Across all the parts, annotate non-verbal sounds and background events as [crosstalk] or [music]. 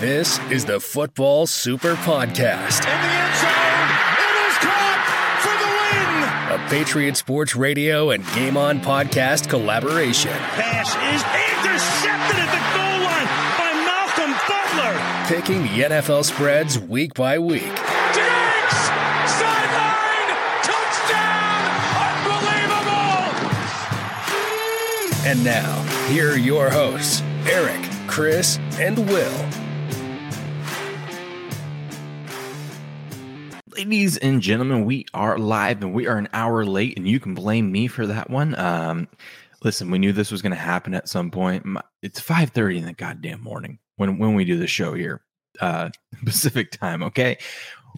This is the Football Super Podcast. In the end zone, it is caught for the win. A Patriot Sports Radio and Game On podcast collaboration. Pass is intercepted at the goal line by Malcolm Butler. Picking the NFL spreads week by week. Diggs, sideline, touchdown, unbelievable. And now, here are your hosts, Eric, Chris, and Will. Ladies and gentlemen, we are live and we are an hour late, and you can blame me for that one. Um, listen, we knew this was going to happen at some point. It's five thirty in the goddamn morning when when we do the show here, uh, [laughs] Pacific time. Okay,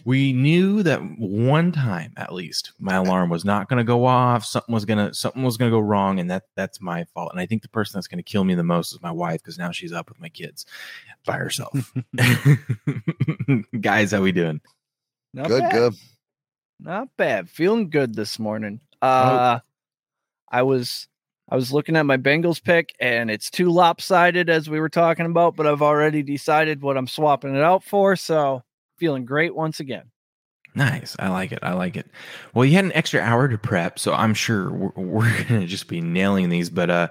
we knew that one time at least my alarm was not going to go off. Something was gonna something was going to go wrong, and that that's my fault. And I think the person that's going to kill me the most is my wife because now she's up with my kids by herself. [laughs] [laughs] Guys, how we doing? Not good, bad. good. Not bad. Feeling good this morning. Uh I was I was looking at my Bengals pick and it's too lopsided as we were talking about, but I've already decided what I'm swapping it out for, so feeling great once again. Nice. I like it. I like it. Well, you had an extra hour to prep, so I'm sure we're, we're [laughs] going to just be nailing these. But uh,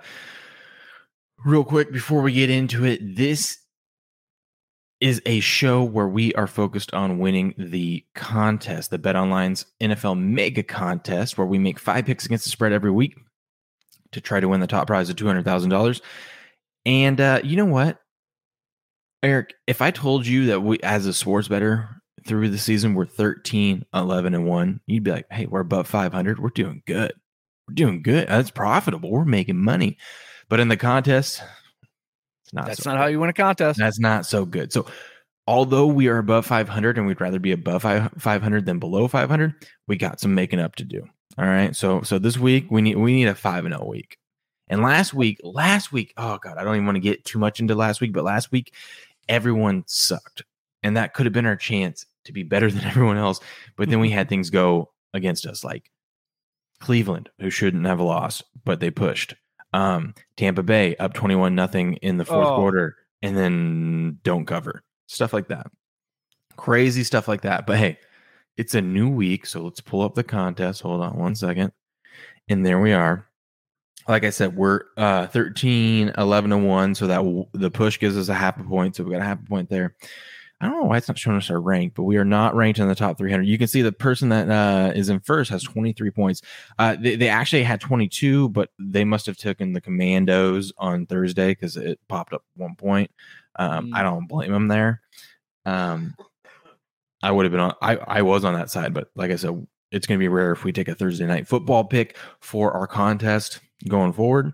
real quick before we get into it, this is a show where we are focused on winning the contest, the Bet Online's NFL Mega Contest, where we make five picks against the spread every week to try to win the top prize of two hundred thousand dollars. And uh, you know what, Eric? If I told you that we, as a sports bettor, through the season we're 13 11 and 1 you'd be like hey we're above 500 we're doing good. We're doing good. That's profitable. We're making money. But in the contest it's not That's so not how you win a contest. that's not so good. So although we are above 500 and we'd rather be above 500 than below 500 we got some making up to do. All right? So so this week we need we need a 5 and 0 week. And last week last week oh god i don't even want to get too much into last week but last week everyone sucked. And that could have been our chance to be better [laughs] than everyone else but then we had [laughs] things go against us like cleveland who shouldn't have lost but they pushed um tampa bay up 21 nothing in the fourth Oh. quarter and then don't cover stuff like that. Crazy stuff like that but hey it's a new week so let's pull up the contest. Hold on one second. And there we are. Like i said we're uh 13 11 and 1 so that w- the push gives us a half a point so we got a half a point there i don't know why it's not showing us our rank but we are not ranked in the top 300 you can see the person that uh, is in first has 23 points. Uh, they, they actually had 22 but they must have taken the Commanders on thursday because it popped up one point. Um, i don't blame them there. Um, i would have been on I, I was on that side but like i said it's going to be rare if we take a thursday night football pick for our contest going forward.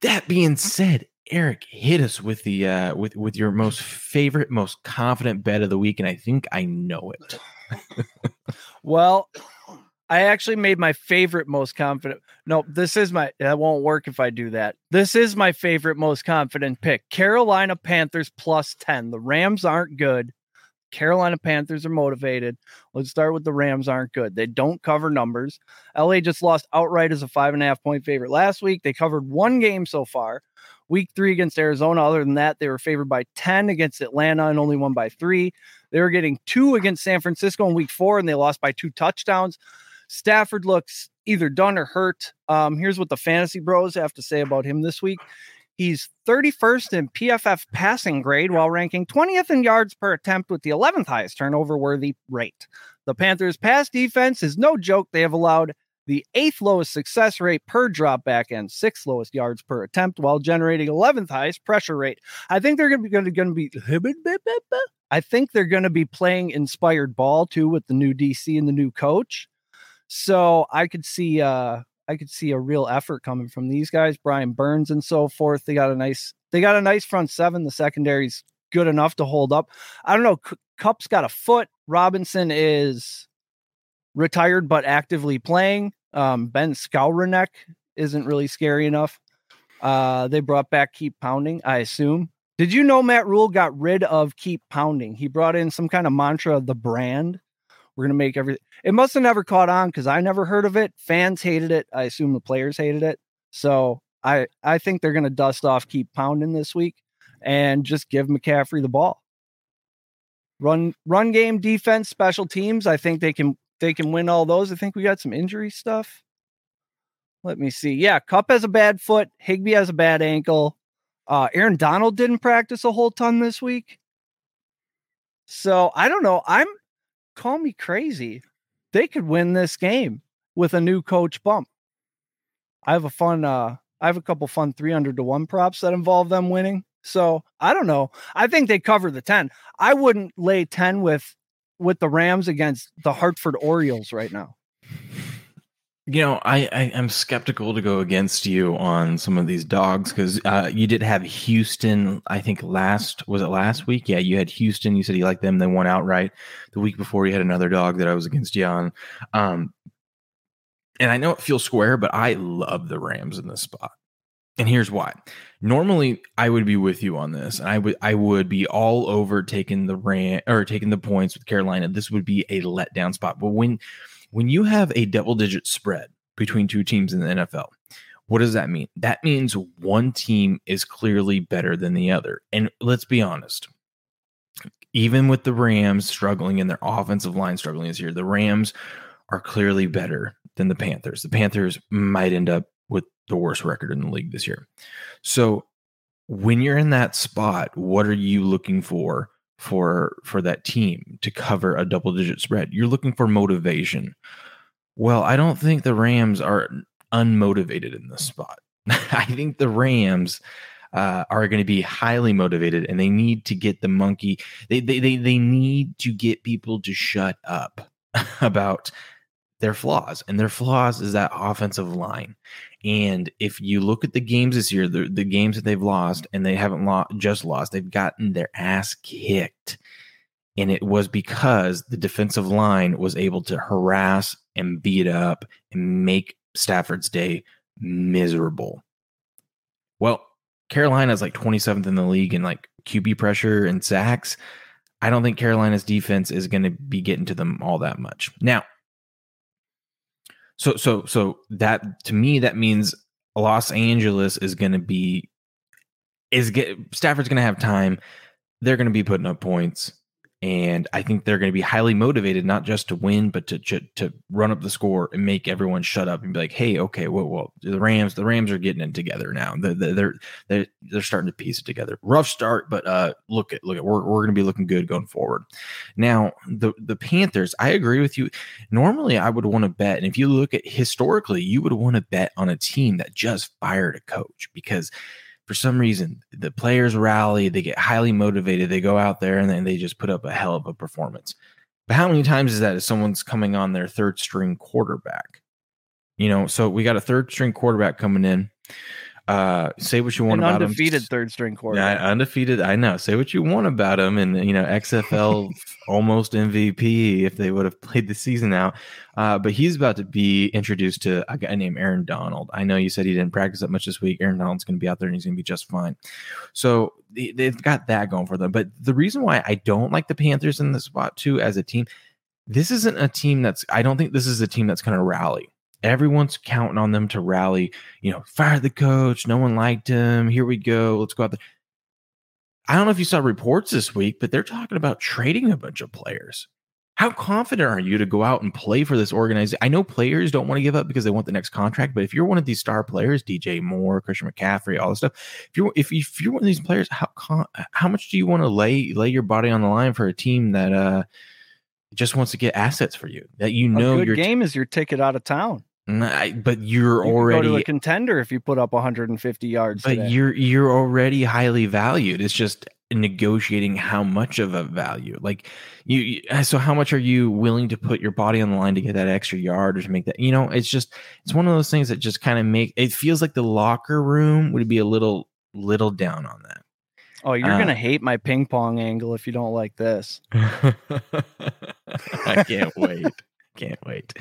That being said eric hit us with the uh with with your most favorite most confident bet of the week and i think i know it [laughs] Well, I actually made my favorite most confident. No, this is my that won't work if I do that. This is my favorite most confident pick. Carolina Panthers plus 10. The Rams aren't good. Carolina Panthers are motivated. Let's start with the Rams aren't good. They don't cover numbers. LA just lost outright as a five and a half point favorite last week. They covered one game so far. Week three against Arizona. Other than that, they were favored by 10 against Atlanta and only won by three. They were getting two against San Francisco in week four, and they lost by two touchdowns. Stafford looks either done or hurt. Um, here's what the fantasy bros have to say about him this week. He's 31st in PFF passing grade while ranking 20th in yards per attempt with the 11th highest turnover worthy rate. The Panthers' pass defense is no joke. They have allowed the eighth lowest success rate per drop back and sixth lowest yards per attempt while generating 11th highest pressure rate. I think they're going to be going to be I think they're going to be playing inspired ball too with the new DC and the new coach. So I could see uh I could see a real effort coming from these guys, Brian Burns and so forth. They got a nice they got a nice front seven. The secondary's good enough to hold up. I don't know. C- Kupp's got a foot. Robinson is retired but actively playing. Um, ben Skowronek isn't really scary enough. Uh, they brought back Keep Pounding, I assume. Did you know Matt Rhule got rid of Keep Pounding? He brought in some kind of mantra of the brand. We're gonna make everything. It must have never caught on because I never heard of it. Fans hated it. I assume the players hated it. So I I think they're gonna dust off Keep Pounding this week and just give McCaffrey the ball. Run run game, defense, special teams. I think they can they can win all those. I think we got some injury stuff. Let me see. Yeah, Kupp has a bad foot. Higbee has a bad ankle. Uh, Aaron Donald didn't practice a whole ton this week. So I don't know. I'm call me crazy. They could win this game with a new coach bump. I have a fun uh I have a couple fun 300 to 1 props that involve them winning. So, I don't know. I think they cover the 10. I wouldn't lay 10 with with the Rams against the Hartford Orioles right now. You know, I, I am skeptical to go against you on some of these dogs because uh, you did have Houston. I think last was it last week? Yeah, you had Houston. You said you liked them. They won outright. The week before, you had another dog that I was against you on. Um, and I know it feels square, but I love the Rams in this spot. And here's why. Normally, I would be with you on this. And I would I would be all over taking the ram or taking the points with Carolina. This would be a letdown spot. But when when you have a double digit spread between two teams in the NFL, what does that mean? That means one team is clearly better than the other. And let's be honest, even with the Rams struggling and their offensive line struggling this year, the Rams are clearly better than the Panthers. The Panthers might end up the worst record in the league this year. So when you're in that spot, what are you looking for for for that team to cover a double digit spread. You're looking for motivation. Well, I don't think the Rams are unmotivated in this spot. [laughs] I think the Rams uh, are going to be highly motivated and they need to get the monkey. They, they, they, they need to get people to shut up [laughs] about their flaws. And their flaws is that offensive line. And if you look at the games this year, the, the games that they've lost, and they haven't lo- just lost, they've gotten their ass kicked. And it was because the defensive line was able to harass and beat up and make Stafford's day miserable. Well, Carolina's like 27th in the league in like QB pressure and sacks. I don't think Carolina's defense is going to be getting to them all that much. Now, so so so that to me that means Los Angeles is going to be is get Stafford's going to have time. They're going to be putting up points and I think they're going to be highly motivated not just to win, but to, to to run up the score and make everyone shut up and be like, "Hey, okay, well, well the Rams, the Rams are getting it together now. They're they're they're, they're starting to piece it together. Rough start, but uh, look at look at we're we're going to be looking good going forward. Now, the the Panthers, I agree with you. Normally, I would want to bet, and if you look at historically, you would want to bet on a team that just fired a coach because for some reason the players rally they get highly motivated they go out there and then they just put up a hell of a performance. But how many times is that if someone's coming on their third string quarterback? You know so we got a third string quarterback coming in uh, say what you want An about undefeated him. third string quarterback. Yeah, undefeated. I know. Say what you want about him, and you know XFL [laughs] almost MVP if they would have played the season out. Uh, but he's about to be introduced to a guy named Aaron Donald. I know you said he didn't practice that much this week. Aaron Donald's going to be out there and he's going to be just fine. So they, they've got that going for them. But the reason why I don't like the Panthers in the spot too as a team, this isn't a team that's. I don't think this is a team that's going to rally everyone's counting on them to rally. You know, fire the coach. No one liked him. Here we go. Let's go out there. I don't know if you saw reports this week, but they're talking about trading a bunch of players. How confident are you to go out and play for this organization? I know players don't want to give up because they want the next contract, but if you're one of these star players, DJ Moore, Christian McCaffrey, all this stuff, if you're if, you, if you're one of these players, how con- how much do you want to lay lay your body on the line for a team that uh just wants to get assets for you that you know your game t- is your ticket out of town? I, but you're you already a contender if you put up 150 yards. But today. you're you're already highly valued. It's just negotiating how much of a value. Like you, so how much are you willing to put your body on the line to get that extra yard or to make that? You know, it's just it's one of those things that just kind of make it feels like the locker room would be a little little down on that. Oh, you're uh, gonna hate my ping pong angle if you don't like this. [laughs] I can't wait can't wait.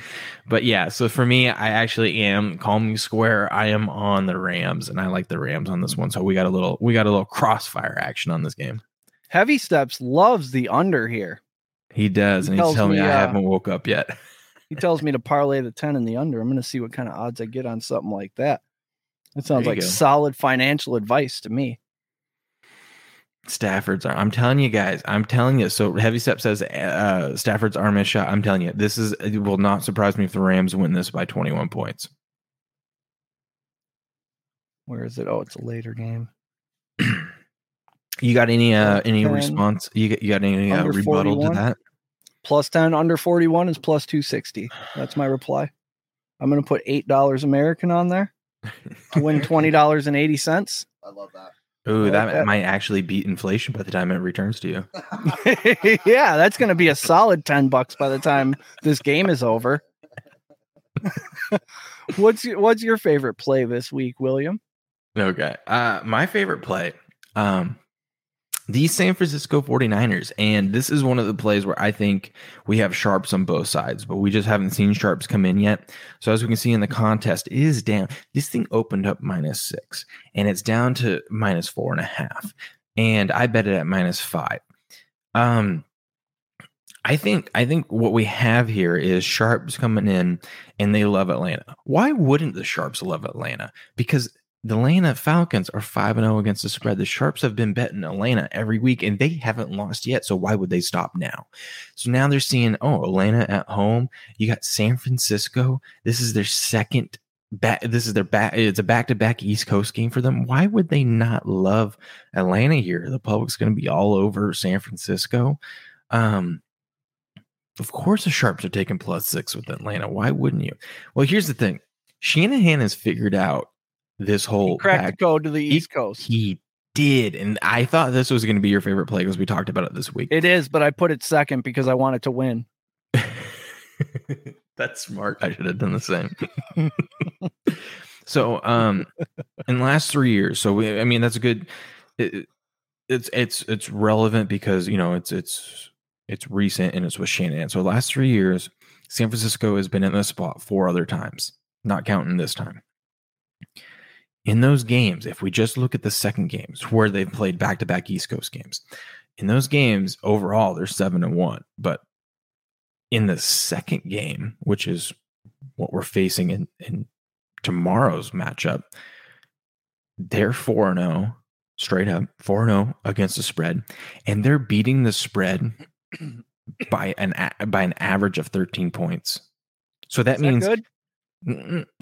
But yeah, so for me, I actually am call me square. I am on the Rams, and I like the Rams on this one. So we got a little we got a little crossfire action on this game. Heavy Steps loves the under here. He does, he and he's telling me, I uh, haven't woke up yet. [laughs] he tells me to parlay the 10 and the under. I'm gonna see what kind of odds I get on something like that. That sounds like go. solid financial advice to me. Stafford's arm. I'm telling you guys. I'm telling you. So heavy step says uh, Stafford's arm is shot. I'm telling you, this is. It will not surprise me if the Rams win this by 21 points. Where is it? Oh, it's a later game. You got any uh any 10, response? You got you got any uh, rebuttal 41? to that? Plus 10 under 41 is plus 260. That's my reply. I'm going to put $8 American on there to win [laughs] $20.80. I love that. Ooh, like that, that. might actually beat inflation by the time it returns to you. [laughs] yeah, that's going to be a solid 10 bucks by the time this game is over. [laughs] what's your, what's your favorite play this week, William? Okay. Uh my favorite play. Um the San Francisco 49ers. And this is one of the plays where I think we have sharps on both sides, but we just haven't seen sharps come in yet. So as we can see in the contest, is down. This thing opened up minus six and it's down to minus four and a half. And I bet it at minus five. Um I think I think what we have here is sharps coming in and they love Atlanta. Why wouldn't the sharps love Atlanta? Because the Atlanta Falcons are 5 and 0 against the spread. The Sharps have been betting Atlanta every week and they haven't lost yet. So why would they stop now? So now they're seeing, oh, Atlanta at home. You got San Francisco. This is their second back. This is their back. It's a back to back East Coast game for them. Why would they not love Atlanta here? The public's going to be all over San Francisco. Um, of course, the Sharps are taking plus six with Atlanta. Why wouldn't you? Well, here's the thing Shanahan has figured out this He whole cracked back- the code to the he- East Coast. He did. And I thought this was going to be your favorite play because we talked about it this week. It is, but I put it second because I wanted to win. [laughs] That's smart. I should have done the same. [laughs] so, um, [laughs] in the last three years, so we, I mean, that's a good. It, it's it's it's relevant because you know it's it's it's recent and it's with Shanahan. So, last three years, San Francisco has been in this spot four other times, not counting this time. In those games, if we just look at the second games where they've played back to back East Coast games, in those games overall they're seven and one, but in the second game, which is what we're facing in, in tomorrow's matchup, they're 4 0 straight up, 4 0 against the spread, and they're beating the spread [clears throat] by an by an average of 13 points. So that Is means good.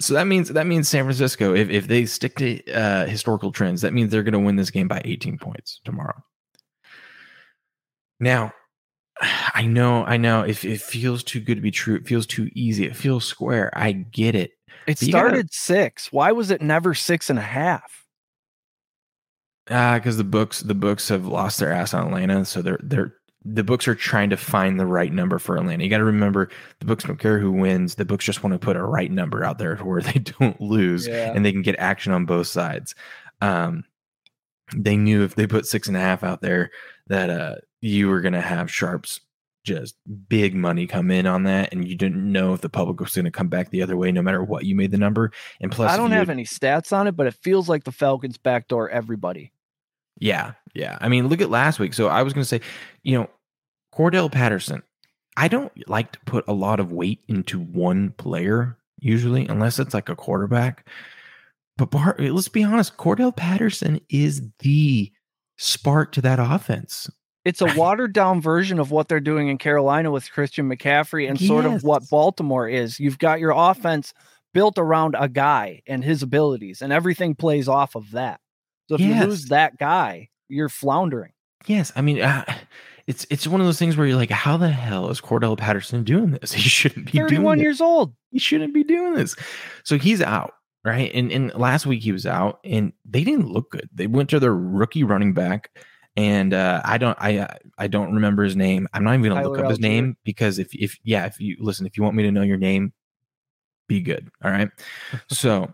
So that means that means San Francisco, if, if they stick to uh, historical trends, that means they're going to win this game by 18 points tomorrow. Now, [sighs] I know, I know, if it feels too good to be true, it feels too easy, it feels square. I get it. It you gotta- started six. Why was it never six and a half? Ah, because the books, the books have lost their ass on Atlanta, so they're they're the books are trying to find the right number for Atlanta. You got to remember, the books don't care who wins. The books just want to put a right number out there where [laughs] they don't lose. Yeah. and they can get action on both sides. Um, they knew if they put six and a half out there that uh, you were going to have sharps just big money come in on that, and you didn't know if the public was going to come back the other way, no matter what you made the number. And plus, I don't have any stats on it, but it feels like the Falcons backdoor everybody. Yeah, yeah. I mean, look at last week. So I was going to say, you know, Cordarrelle Patterson. I don't like to put a lot of weight into one player usually, unless it's like a quarterback. But Bar- let's be honest, Cordarrelle Patterson is the spark to that offense. It's a watered down version of what they're doing in Carolina with Christian McCaffrey and sort of what Baltimore is. You've got your offense built around a guy and his abilities, and everything plays off of that. So if you lose that guy, you're floundering. Yes, I mean, uh, it's it's one of those things where you're like, how the hell is Cordarrelle Patterson doing this? [laughs] He shouldn't be doing 31 this. years old. he shouldn't be doing this. So he's out, right? And and last week he was out, and they didn't look good. They went to their rookie running back, and uh, I don't I uh, I don't remember his name. I'm not even gonna look Tyler up his name because if if yeah, if you listen, if you want me to know your name, be good. All right. [laughs] So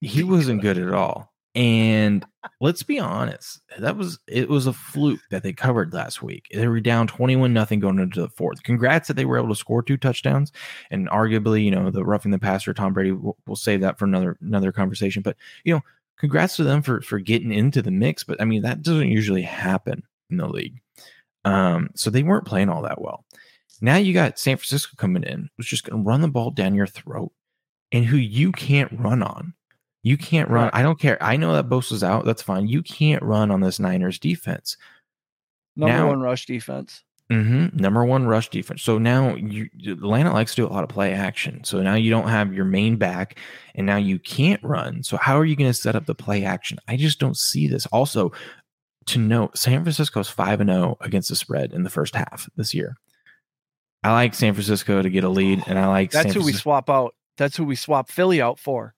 he wasn't good at all. And let's be honest, that was it was a fluke that they covered last week. They were down 21 nothing going into the fourth. Congrats that they were able to score two touchdowns. And arguably, you know, the roughing the passer, Tom Brady, we'll, we'll save that for another another conversation. But you know, congrats to them for for getting into the mix. But I mean, that doesn't usually happen in the league. Um, so they weren't playing all that well. Now you got San Francisco coming in, who's just gonna run the ball down your throat and who you can't run on. You can't run. I don't care. I know that Bosa's out. That's fine. You can't run on this Niners defense. Number Now- one rush defense. hmm Number one rush defense. So now you Atlanta likes to do a lot of play action. So now you don't have your main back, and now you can't run. So how are you going to set up the play action? I just don't see this. Also, to note, San Francisco's five and zero against the spread in the first half this year. I like San Francisco to get a lead, and I like That's San who we swap out. That's who we swap Philly out for.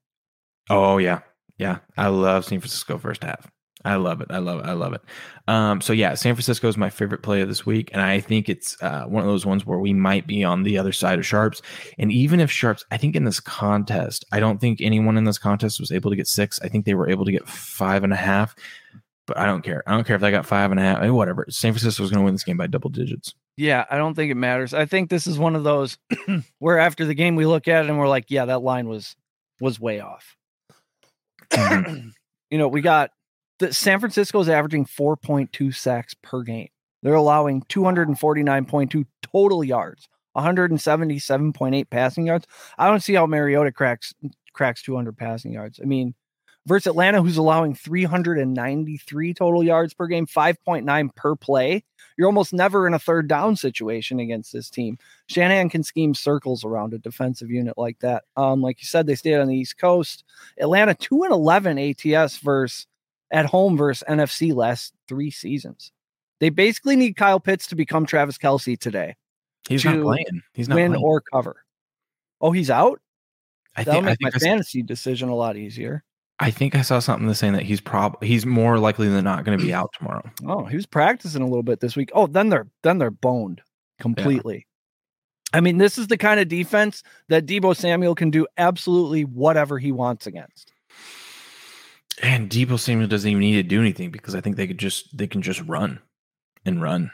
Oh yeah, yeah. I love San Francisco first half. I love it. I love it. I love it. Um, so yeah, San Francisco is my favorite play of this week, and I think it's uh, one of those ones where we might be on the other side of Sharps. And even if Sharps, I think in this contest, I don't think anyone in this contest was able to get six. I think they were able to get five and a half. But I don't care. I don't care if they got five and a half. eh, Whatever. San Francisco is going to win this game by double digits. Yeah, I don't think it matters. I think this is one of those [clears throat] where after the game we look at it and we're like, yeah, that line was was way off. [clears throat] you know, we got the San Francisco is averaging 4.2 sacks per game. They're allowing 249.2 total yards, 177.8 passing yards. I don't see how Mariota cracks cracks 200 passing yards. I mean, versus Atlanta, who's allowing 393 total yards per game, 5.9 per play. You're almost never in a third down situation against this team. Shanahan can scheme circles around a defensive unit like that. Um, like you said, they stayed on the East Coast. Atlanta two and eleven ATS versus at home versus NFC last three seasons. They basically need Kyle Pitts to become Travis Kelce today, He's not playing. He's not win playing. or cover. Oh, he's out. I That'll think, I make my think I, s- fantasy decision a lot easier. I think I saw something that's saying that he's prob he's more likely than not going to be [clears throat] out tomorrow. Oh, he was practicing a little bit this week. Oh, then they're then they're boned completely. I mean, this is the kind of defense that Deebo Samuel can do absolutely whatever he wants against. And Deebo Samuel doesn't even need to do anything because I think they could just they can just run and run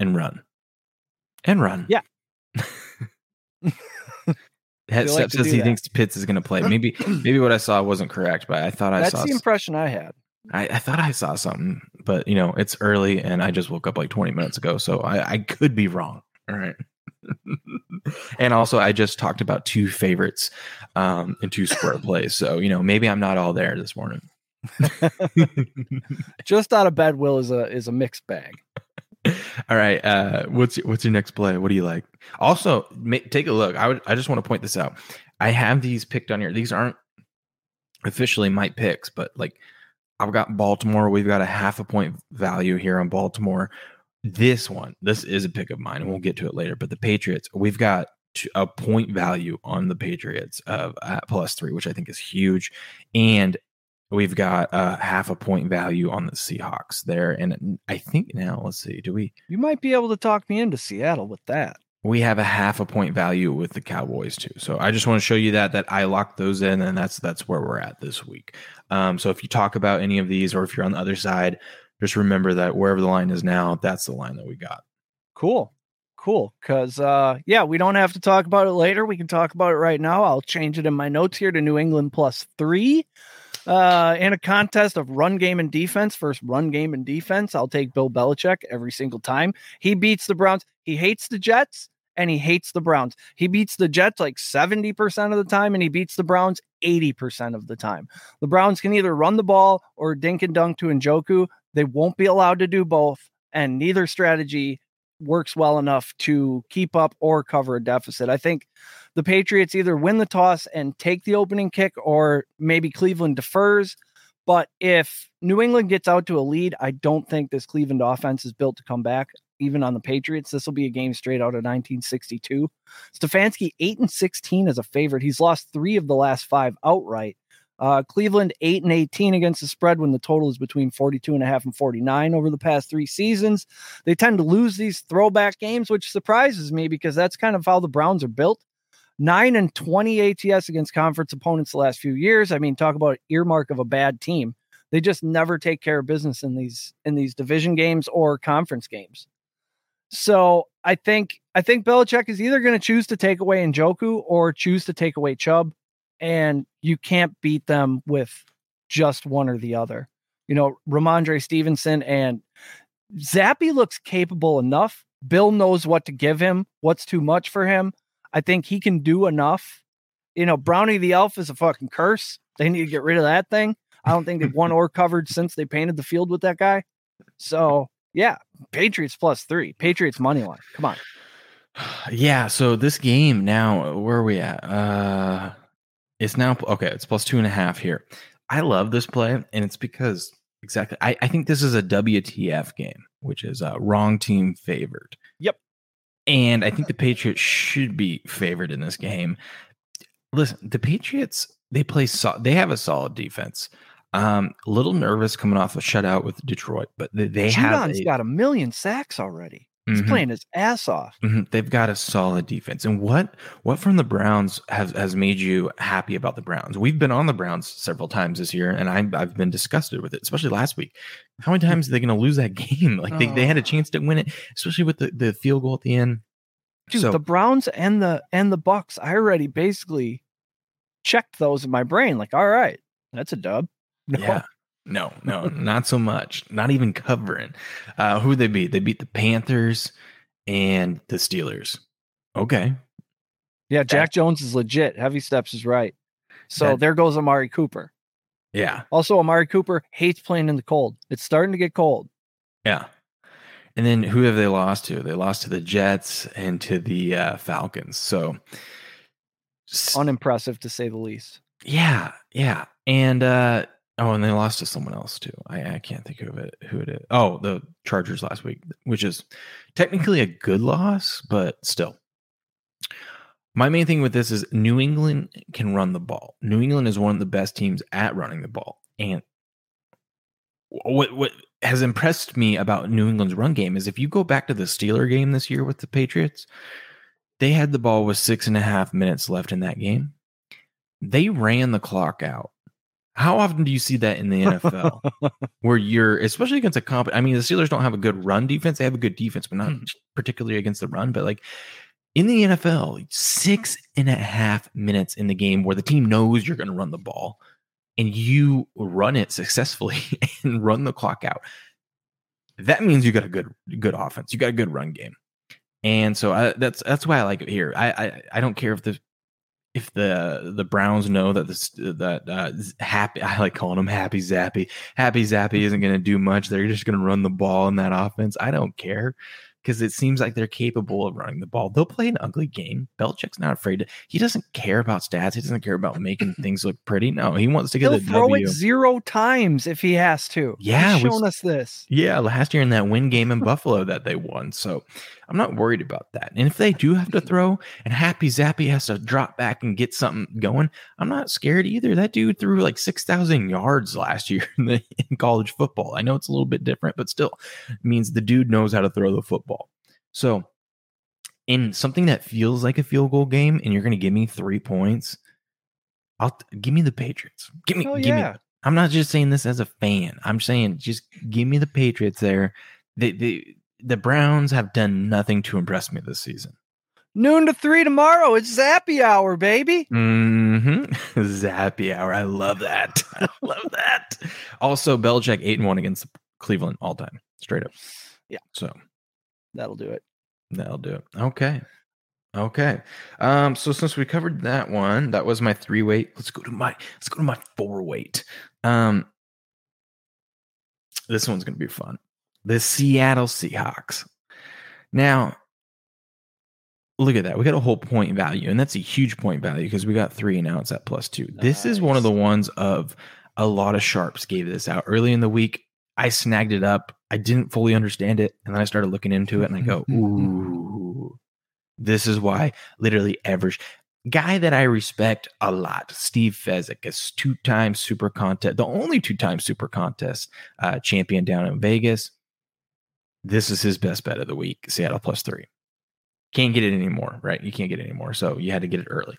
and run and run. Yeah. [laughs] [laughs] Step like says he that. thinks Pitts is going to play. Maybe [clears throat] maybe what I saw wasn't correct, but I thought I That's saw the impression I had. I, I thought I saw something, but you know it's early and I just woke up like 20 minutes ago, so I, I could be wrong. All right. [laughs] and also, I just talked about two favorites um, in two square [laughs] plays, so you know maybe I'm not all there this morning. [laughs] Just out of bed, Will is a is a mixed bag. [laughs] All right. Uh, what's your, what's your next play? What do you like? Also, ma- take a look. I would. I just want to point this out. I have these picked on here. These aren't officially my picks, but like I've got Baltimore. We've got a half a point value here on Baltimore. This one, this is a pick of mine, and we'll get to it later. But the Patriots, we've got a point value on the Patriots of at plus three, which I think is huge, and we've got a half a point value on the Seahawks there. And I think now, let's see, do we? You might be able to talk me into Seattle with that. we have a half a point value with the Cowboys too. So I just want to show you that that I locked those in, and that's that's where we're at this week. Um, so if you talk about any of these, or if you're on the other side, just remember that wherever the line is now, that's the line that we got. Cool. Cool. Cause uh yeah, we don't have to talk about it later. We can talk about it right now. I'll change it in my notes here to New England plus three. Uh in a contest of run game and defense, first run game and defense. I'll take Bill Belichick every single time. He beats the Browns. He hates the Jets and he hates the Browns. He beats the Jets like 70% of the time and he beats the Browns 80% of the time. The Browns can either run the ball or dink and dunk to Njoku. They won't be allowed to do both, and neither strategy works well enough to keep up or cover a deficit. I think the Patriots either win the toss and take the opening kick, or maybe Cleveland defers. But if New England gets out to a lead, I don't think this Cleveland offense is built to come back. Even on the Patriots, this will be a game straight out of 1962. Stefanski eight and 16 as a favorite. He's lost three of the last five outright. Uh, Cleveland eight and 18 against the spread when the total is between 42 and a half and 49 over the past three seasons. They tend to lose these throwback games, which surprises me because that's kind of how the Browns are built. Nine and 20 ATS against conference opponents the last few years. I mean, talk about earmark of a bad team. They just never take care of business in these in these division games or conference games. So I think I think Belichick is either going to choose to take away Njoku or choose to take away Chubb, and you can't beat them with just one or the other. You know, Rhamondre Stevenson and Zappe looks capable enough. Bill knows what to give him, what's too much for him. I think he can do enough. You know, Brownie the Elf is a fucking curse. They need to get rid of that thing. I don't think they've won [laughs] or covered since they painted the field with that guy. So Yeah, Patriots plus three. Patriots money line. Come on. [sighs] Yeah, so this game now, where are we at? Uh it's now okay, it's plus two and a half here. I love this play, and it's because exactly I, I think this is a WTF game, which is uh wrong team favored. Yep. And I think the Patriots should be favored in this game. Listen, the Patriots, they play so they have a solid defense. Um, a little nervous coming off a shutout with Detroit, but they, they have Judon's a- got a million sacks already. He's Mhm. playing his ass off. Mhm. They've got a solid defense. And what what from the Browns has has made you happy about the Browns? We've been on the Browns several times this year, and I'm, I've been disgusted with it, especially last week. How many times are they going to lose that [laughs] game? Like they, they had a Oh. chance to win it, especially with the, the field goal at the end. Dude, so the Browns and the and the Bucs, I already basically checked those in my brain. Like, all right, that's a dub. [laughs] No. yeah, no, no, not so much. Not even covering. Uh, who they beat? They beat the Panthers and the Steelers. Okay, Yeah, Jack Jones is legit. Heavy steps is right. So That- there goes Amari Cooper. yeah, Also, Amari Cooper hates playing in the cold. It's starting to get cold. Yeah. And then who have they lost to? They lost to the Jets and to the uh, Falcons. So, Unimpressive to say the least. yeah, yeah. And uh, oh, and they lost to someone else too. I, I can't think of it. Who it is? Oh, the Chargers last week, which is technically a good loss, but still. My main thing with this is New England can run the ball. New England is one of the best teams at running the ball, and what what has impressed me about New England's run game is if you go back to the Steeler game this year with the Patriots, they had the ball with six and a half minutes left in that game. They ran the clock out. How often do you see that in the NFL [laughs] where you're, especially against a comp? I mean, the Steelers don't have a good run defense. They have a good defense, but not Hmm. particularly against the run. But like in the NFL, six and a half minutes in the game where the team knows you're going to run the ball and you run it successfully [laughs] and run the clock out. That means you got a good good offense. You got a good run game, and so I, that's that's why I like it here. I, I I don't care if the if the the Browns know that this that uh, happy I like calling him Happy Zappy Happy Zappy isn't going to do much. They're just going to run the ball in that offense. I don't care because it seems like they're capable of running the ball. They'll play an ugly game. Belichick's not afraid to. He doesn't care about stats. He doesn't care about making [clears throat] things look pretty. No, he wants to get He'll the throw W. it zero times if he has to. Yeah, He's shown us this. Yeah, last year in that win game in Buffalo that they won. So I'm not worried about that. And if they do have to [laughs] throw and Happy Zappy has to drop back and get something going, I'm not scared either. That dude threw like 6,000 yards last year [laughs] in, the, in college football. I know it's a little bit different, but still means the dude knows how to throw the football. So in something that feels like a field goal game and you're going to give me three points, I'll give me the Patriots. Give me, Hell give me. I'm not just saying this as a fan. I'm saying just give me the Patriots there. They, they, the Browns have done nothing to impress me this season. Noon to three tomorrow. It's Zappy hour, baby. hmm [laughs] Zappy hour. I love that. [laughs] I love that. Also, Belichick eight and one against Cleveland all time, straight up. Yeah. So That'll do it. that'll do it. Okay. Okay. Um, so since we covered that one, that was my three weight. Let's go to my let's go to my four weight. Um this one's gonna be fun. The Seattle Seahawks. Now, look at that. We got a whole point value, and that's a huge point value because we got three and now it's at plus two. This is one of the ones of a lot of sharps gave this out early in the week. I snagged it up. I didn't fully understand it, and then I started looking into it, and I go, [laughs] "Ooh, this is why literally every guy that I respect a lot, Steve Fezzik, is two-time Super Contest, the only two-time Super Contest uh, champion down in Vegas. This is his best bet of the week. Seattle plus three. Can't get it anymore, right? You can't get it anymore, so you had to get it early.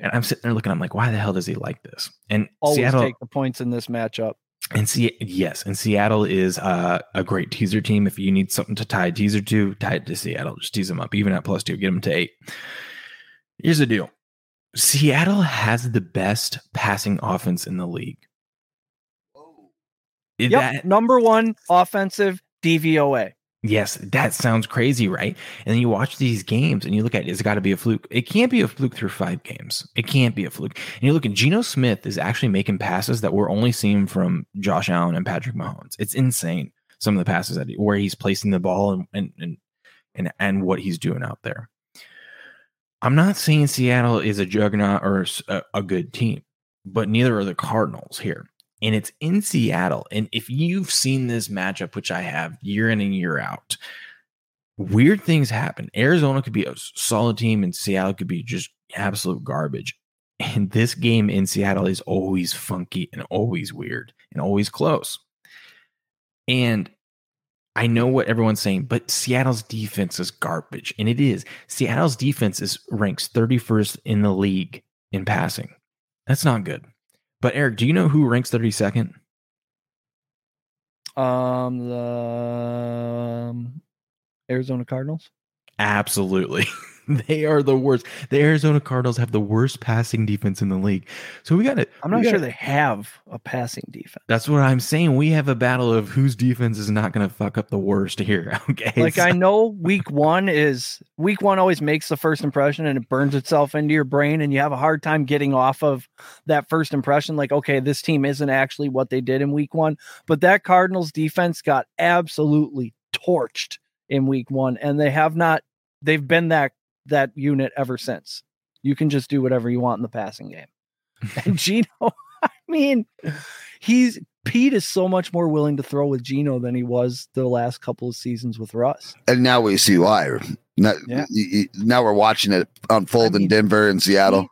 And I'm sitting there looking. I'm like, why the hell does he like this? And Always Seattle, take the points in this matchup. and see, yes, and Seattle is uh, a great teaser team. If you need something to tie a teaser to, tie it to Seattle. Just tease them up, even at plus two, get them to eight. Here's the deal: Seattle has the best passing offense in the league. Yep. That- Number one offensive DVOA. Yes, that sounds crazy, right? And then you watch these games and you look at it, it's got to be a fluke. It can't be a fluke through five games. It can't be a fluke. And you look at Geno Smith is actually making passes that we're only seeing from Josh Allen and Patrick Mahomes. It's insane. some of the passes that he, where he's placing the ball and and and and, and what he's doing out there. I'm not saying Seattle is a juggernaut or a, a good team, but neither are the Cardinals here. And it's in Seattle. And if you've seen this matchup, which I have year in and year out, weird things happen. Arizona could be a solid team, and Seattle could be just absolute garbage. And this game in Seattle is always funky and always weird and always close. And I know what everyone's saying, but Seattle's defense is garbage. And it is. Seattle's defense is ranks 31st in the league in passing. That's not good. But Eric, do you know who ranks 32nd? Um, the um, Arizona Cardinals. Absolutely. [laughs] they are the worst. The Arizona Cardinals have the worst passing defense in the league. So we got it. I'm not sure they have a passing defense. That's what I'm saying. We have a battle of whose defense is not going to fuck up the worst here. [laughs] Okay. Like so, I know week one is week one always makes the first impression and it burns itself into your brain and you have a hard time getting off of that first impression. Like, okay, this team isn't actually what they did in week one. But that Cardinals defense got absolutely torched in week one. And they have not they've been that that unit ever since. You can just do whatever you want in the passing game. [laughs] And [laughs] Geno, [laughs] I mean, he's Pete is so much more willing to throw with Geno than he was the last couple of seasons with Russ. And now we see why. Now, Yeah. now we're watching it unfold I mean, in Denver and Seattle.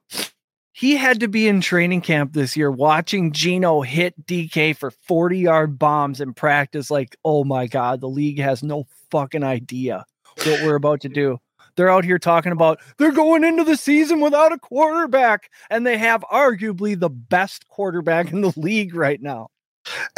He had to be in training camp this year watching Geno hit DK for 40 yard bombs in practice. Like, oh my God, the league has no fucking idea what we're about to do. They're out here talking about they're going into the season without a quarterback, and they have arguably the best quarterback in the league right now.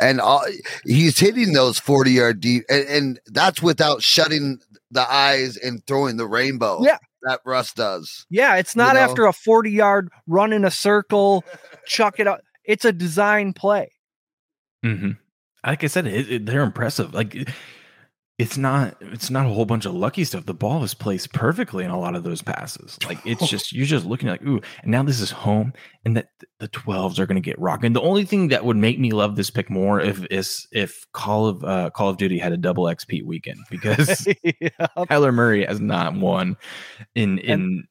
and all, he's hitting those 40 yard deep and, and that's without shutting the eyes and throwing the rainbow Yeah. that russ does Yeah, it's not know? after a 40 yard run in a circle, [laughs] chuck it up. It's a design play. Mhm. like I said, it, it- they're impressive. Like it- it's not it's not a whole bunch of lucky stuff. The ball is placed perfectly in a lot of those passes. Like it's [laughs] just you're just looking like ooh, and now this is home, and that the twelves are going to get rocking. The only thing that would make me love this pick more if is if Call of uh, Call of Duty had a double XP weekend because [laughs] yeah. Kyler Murray has not won in in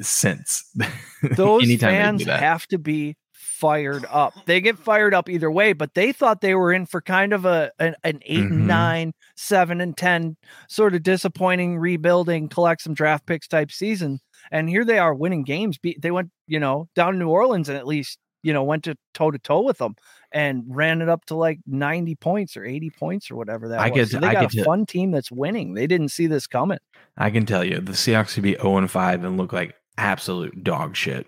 since [laughs] Those fans have to be fired up. They get fired up either way, but they thought they were in for kind of a an, an 8 Mhm. and nine, seven and ten, sort of disappointing, rebuilding, collect some draft picks type season. And here they are winning games. They went, you know, down to New Orleans and at least, you know, went to toe to toe with them and ran it up to like 90 points or 80 points or whatever that I was. get- so they I got a fun team that's winning. They didn't see this coming. I can tell you the Seahawks could be 0 and 5 and look like absolute dog shit.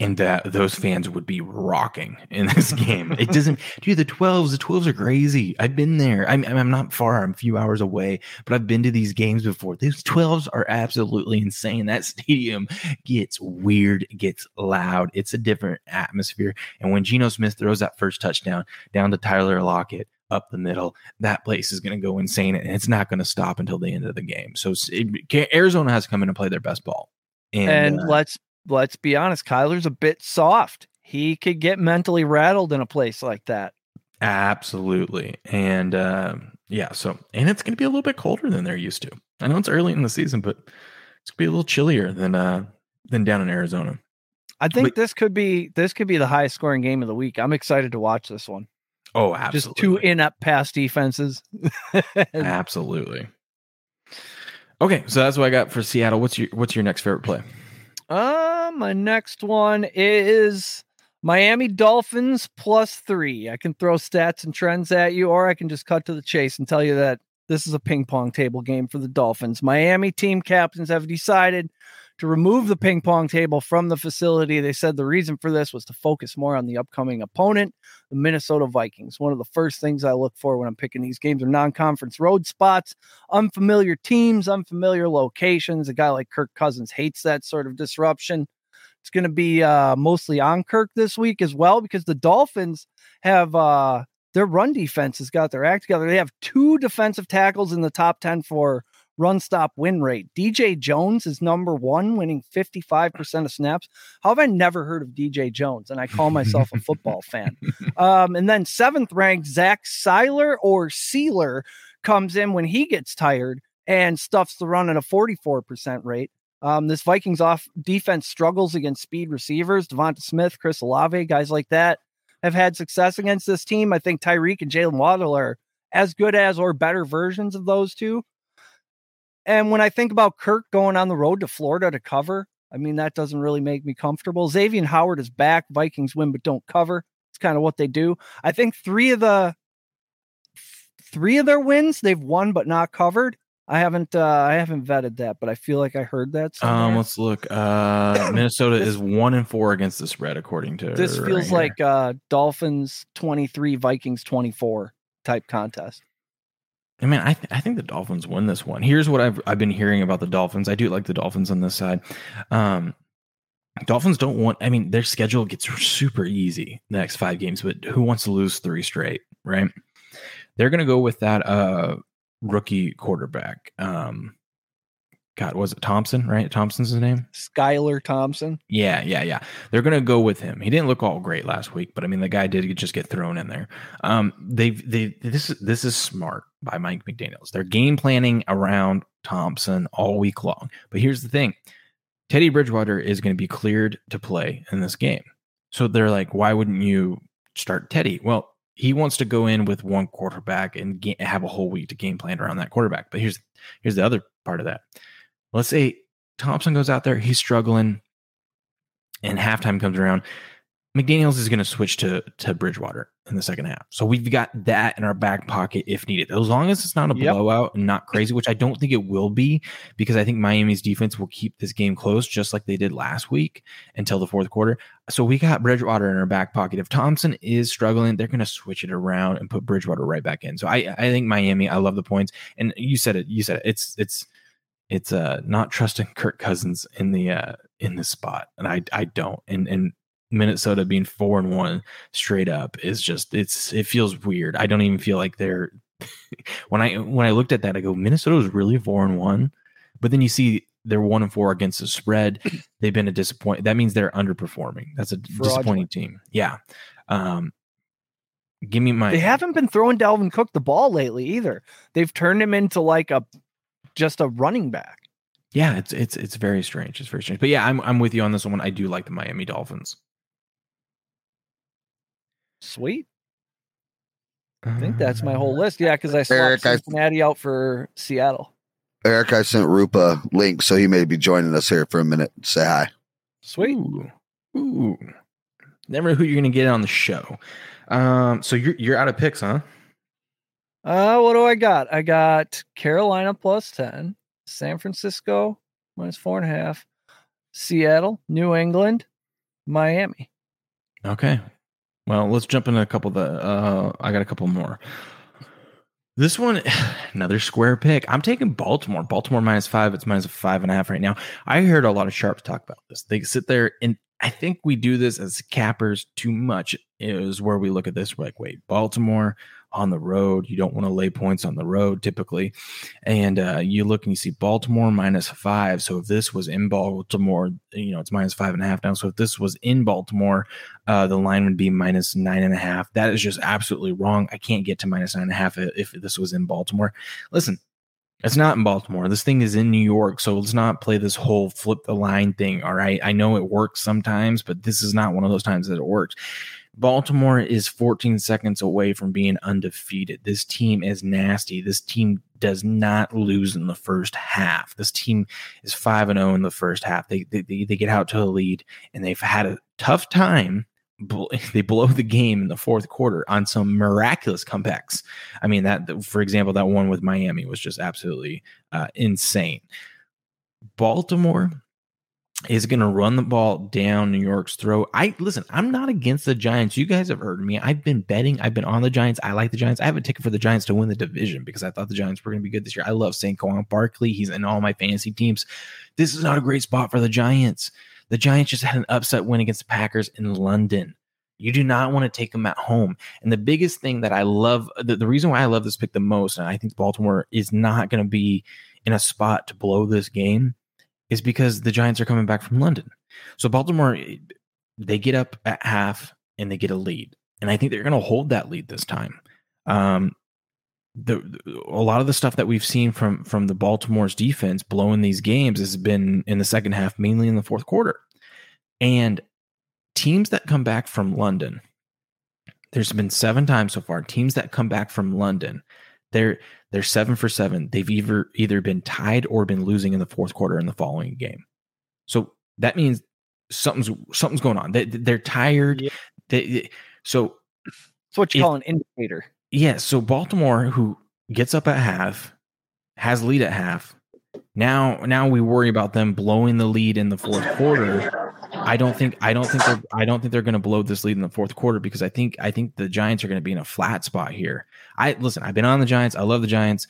And that those fans would be rocking in this [laughs] game. It doesn't, dude. The twelves, the twelves are crazy. I've been there. I'm, I'm not far. I'm a few hours away, but I've been to these games before. These twelves are absolutely insane. That [laughs] stadium gets weird, gets loud. It's a different atmosphere. And when Geno Smith throws that first touchdown down to Tyler Lockett, up the middle, that place is going to go insane, and it's not going to stop until the end of the game. So it, Arizona has to come in and play their best ball. And, And, uh, let's let's be honest, Kyler's a bit soft. He could get mentally rattled in a place like that. absolutely, and um, yeah, so and it's going to be a little bit colder than they're used to. I know it's early in the season, but it's going to be a little chillier than uh than down in Arizona. I think But- this could be this could be the highest scoring game of the week. I'm excited to watch this one. Oh, absolutely. Just two in up pass defenses. [laughs] absolutely. Okay, so that's what I got for Seattle. What's your what's your next favorite play? Uh, my next one is Miami Dolphins plus three. I can throw stats and trends at you, or I can just cut to the chase and tell you that this is a ping pong table game for the Dolphins. Miami team captains have decided to remove the ping pong table from the facility. They said the reason for this was to focus more on the upcoming opponent, the Minnesota Vikings. One of the first things I look for when I'm picking these games are non conference road spots, unfamiliar teams, unfamiliar locations. A guy like Kirk Cousins hates that sort of disruption. It's going to be uh, mostly on Kirk this week as well because the Dolphins have uh, their run defense has got their act together. They have two defensive tackles in the top 10 for run stop win rate. DJ Jones is number one, winning 55% of snaps. How have I never heard of DJ Jones? And I call myself a [laughs] football fan. Um, and then seventh ranked Zach Seiler or Sealer comes in when he gets tired and stuffs the run at a 44% rate. Um, this Vikings off defense struggles against speed receivers. Devonta Smith, Chris Olave, guys like that have had success against this team. I think Tyreek and Jalen Waddle are as good as or better versions of those two. And when I think about Kirk going on the road to Florida to cover, I mean, that doesn't really make me comfortable. Xavier Howard is back. Vikings win, but don't cover. It's kind of what they do. I think three of the three of their wins they've won but not covered. I haven't uh I haven't vetted that, but I feel like I heard that. Somewhere. Um, let's look. Uh, [coughs] Minnesota is one and four against the spread, according to this feels right like uh Dolphins 23, Vikings 24 type contest. I mean, I, th- I think the Dolphins win this one. Here's what I've I've been hearing about the Dolphins. I do like the Dolphins on this side. Um, Dolphins don't want. I mean, their schedule gets super easy the next five games, but who wants to lose three straight, right? They're going to go with that uh rookie quarterback. Um, God, was it Thompson? Right, Thompson's his name. Skylar Thompson. Yeah, yeah, yeah. They're gonna go with him. He didn't look all great last week, but I mean, the guy did just get thrown in there. Um, they they this this is smart by Mike McDaniel's. They're game planning around Thompson all week long. But here's the thing: Teddy Bridgewater is going to be cleared to play in this game. So they're like, why wouldn't you start Teddy? Well, he wants to go in with one quarterback and ga- have a whole week to game plan around that quarterback. But here's here's the other part of that. Let's say Thompson goes out there, he's struggling, and halftime comes around. McDaniels is going to switch to to Bridgewater in the second half. So we've got that in our back pocket if needed. As long as it's not a Yep. blowout and not crazy, which I don't think it will be, because I think Miami's defense will keep this game close just like they did last week until the fourth quarter. So we got Bridgewater in our back pocket. If Thompson is struggling, they're going to switch it around and put Bridgewater right back in. So I I think Miami. I love the points, and you said it. You said it. It's it's it's uh not trusting Kirk Cousins in the uh in the spot, and I I don't. And and Minnesota being four and one straight up is just it's it feels weird. I don't even feel like they're [laughs] when I when I looked at that, I go Minnesota was really four and one, but then you see they're one and four against the spread. [clears throat] They've been a disappointment. That means they're underperforming. That's a disappointing team. Yeah. Um, give me my. They haven't been throwing Dalvin Cook the ball lately either. They've turned him into like a just a running back. Yeah, it's it's it's very strange. It's very strange. But yeah, I'm I'm with you on this one. I do like the Miami Dolphins. Sweet. I think that's my whole list. Yeah, because I Eric, swapped I- out for Seattle. Eric, I sent Roop a link, so he may be joining us here for a minute. Say hi. Sweet. Ooh, ooh. Never know who you're gonna get on the show. Um, so you're you're out of picks, huh? Uh, what do I got? I got Carolina plus 10, San Francisco minus four and a half, Seattle, New England, Miami. Okay. Well, let's jump into a couple of the. Uh, I got a couple more. This one, [sighs] another square pick. I'm taking Baltimore. Baltimore minus five. It's minus five and a half right now. I heard a lot of sharps talk about this. They sit there and I think we do this as cappers too much. Is where we look at this. We're like, wait, Baltimore on the road. You don't want to lay points on the road typically. And uh, you look and you see Baltimore minus five. So if this was in Baltimore, you know, it's minus five and a half now. So if this was in Baltimore, uh, the line would be minus nine and a half. That is just absolutely wrong. I can't get to minus nine and a half if this was in Baltimore. Listen, it's not in Baltimore. This thing is in New York. So let's not play this whole flip the line thing. All right. I know it works sometimes, but this is not one of those times that it works. Baltimore is 14 seconds away from being undefeated. This team is nasty. This team does not lose in the first half. This team is 5 and 0 in the first half. They, they they get out to a lead and they've had a tough time. [laughs] They blow the game in the fourth quarter on some miraculous comebacks. I mean that for example that one with Miami was just absolutely uh, insane. Baltimore is going to run the ball down New York's throat. I listen, I'm not against the Giants. You guys have heard me. I've been betting, I've been on the Giants. I like the Giants. I have a ticket for the Giants to win the division because I thought the Giants were going to be good this year. I love St. Saquon Barkley. He's in all my fantasy teams. This is not a great spot for the Giants. The Giants just had an upset win against the Packers in London. You do not want to take them at home. And the biggest thing that I love, the, the reason why I love this pick the most, and I think Baltimore is not going to be in a spot to blow this game is because the Giants are coming back from London. So Baltimore, eh, they get up at half and they get a lead, and I think they're going to hold that lead this time. Um, the a lot of the stuff that we've seen from from the Baltimore's defense blowing these games has been in the second half, mainly in the fourth quarter, and teams that come back from London. There's been seven times so far. Teams that come back from London, they're they're seven for seven. They've either either been tied or been losing in the fourth quarter in the following game. So that means something's something's going on. They, they're tired. Yeah. They, so It's what you If- call an indicator. yeah, so Baltimore, who gets up at half, has lead at half. Now, now we worry about them blowing the lead in the fourth quarter. I don't think, I don't think they're, I don't think they're going to blow this lead in the fourth quarter because I think, I think the Giants are going to be in a flat spot here. I listen, I've been on the Giants, I love the Giants,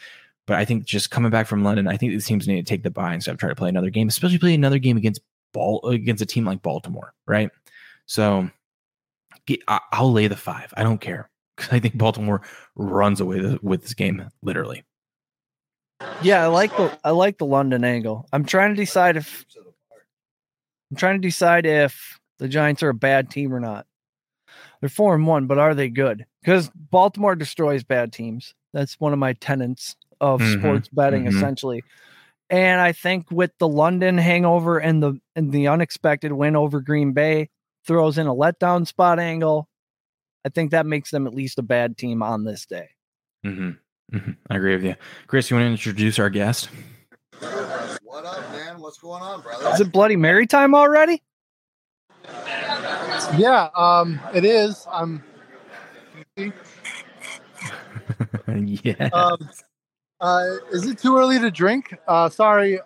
but I think just coming back from London, I think these teams need to take the bye instead of trying to play another game, especially play another game against ball against a team like Baltimore, right? So, get, I, I'll lay the five. I don't care [laughs] because I think Baltimore runs away th- with this game, literally. Yeah, I like the I like the London angle. I'm trying to decide if I'm trying to decide if the Giants are a bad team or not. They're four and one, but are they good? Because Baltimore destroys bad teams. That's one of my tenets of Mhm, sports betting, mhm. essentially. And I think with the London hangover and the and the unexpected win over Green Bay throws in a letdown spot angle. I think that makes them at least a bad team on this day. Mm-hmm. hmm I agree with you, Chris. You want to introduce our guest? What up, man? What's going on, brother? Is it Bloody Mary time already? Yeah, um, it is. I'm. [laughs] yeah. Um, uh, is it too early to drink? Uh, sorry,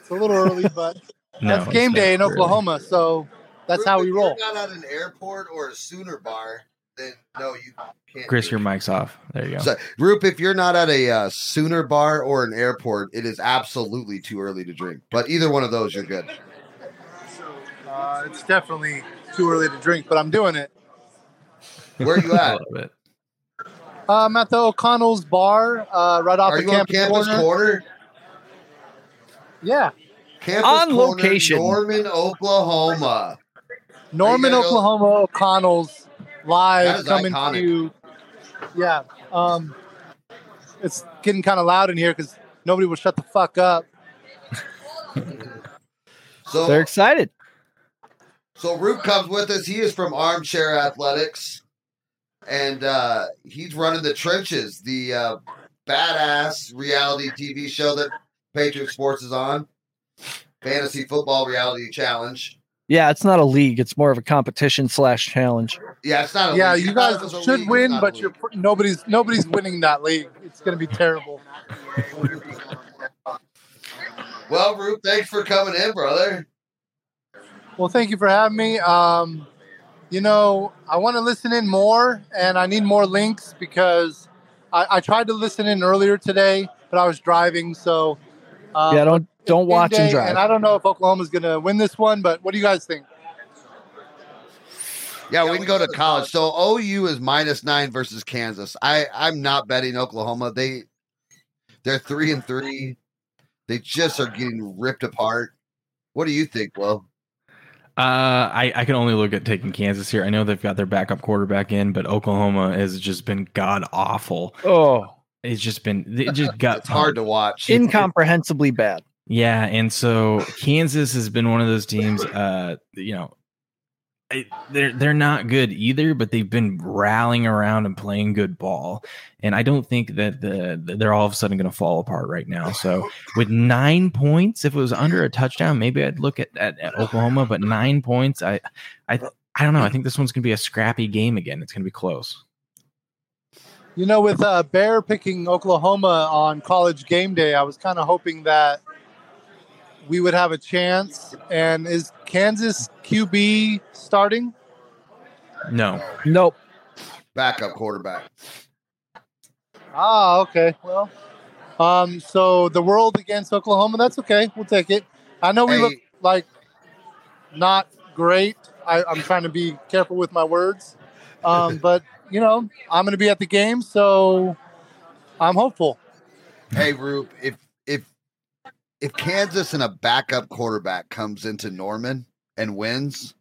it's a little early, but [laughs] no, that's game day in not really. Oklahoma, so that's how we roll. Not at an airport or a Sooner bar, then no, you can't. Chris, your mic's off. There you go. So, Roop, if you're not at a uh, Sooner bar or an airport, it is absolutely too early to drink. But either one of those, you're good. Uh, it's definitely too early to drink, but I'm doing it. Where are you [laughs] at? love it. I'm at the O'Connell's bar, uh, right off Are the you on campus, campus corner. corner? Yeah, Campus On corner, location. Norman, Oklahoma. Norman, gotta go- Oklahoma. O'Connell's That live coming iconic. to you. Yeah, um, it's getting kind of loud in here because nobody will shut the fuck up. [laughs] So, They're excited. so Roop comes with us. He is from Armchair Athletics, and uh, he's running the trenches, the uh, badass reality TV show that Patriot Sports is on. Fantasy Football Reality Challenge. Yeah, it's not a league. It's more of a competition slash challenge. Yeah, it's not. A yeah, league. you guys should league, win, but you're pr- nobody's nobody's winning that league. It's going to be terrible. Well, Roop, thanks for coming in, brother. Well, thank you for having me. Um, you know, I want to listen in more, and I need more links because I, I tried to listen in earlier today, but I was driving. So uh, yeah, don't don't game watch and drive. And I don't know if Oklahoma's going to win this one, but what do you guys think? Yeah, we can go to college. So OU is minus nine versus Kansas. I I'm not betting Oklahoma. They they're three and three. They just are getting ripped apart. What do you think, Will? Uh, I, I can only look at taking Kansas here. I know they've got their backup quarterback in, but Oklahoma has just been god awful. oh, It's just been it just got It's hard to watch. incomprehensibly bad. Yeah, and so Kansas has been one of those teams. Uh, you know, they're they're not good either, but they've been rallying around and playing good ball. And I don't think that the they're all of a sudden going to fall apart right now. So with nine points, if it was under a touchdown, maybe I'd look at, at, at Oklahoma. But nine points, I I I don't know. I think this one's going to be a scrappy game again. It's going to be close. You know, with uh, Bear picking Oklahoma on college game day, I was kind of hoping that we would have a chance. And is Kansas QB starting? No, Nope. Backup quarterback. Ah, okay. Well, um, so the world against Oklahoma, that's okay. We'll take it. I know we Hey. look like not great. I, I'm trying to be careful with my words. Um, [laughs] but, you know, I'm going to be at the game, so I'm hopeful. Hey, Roop, if if Kansas and a backup quarterback comes into Norman and wins,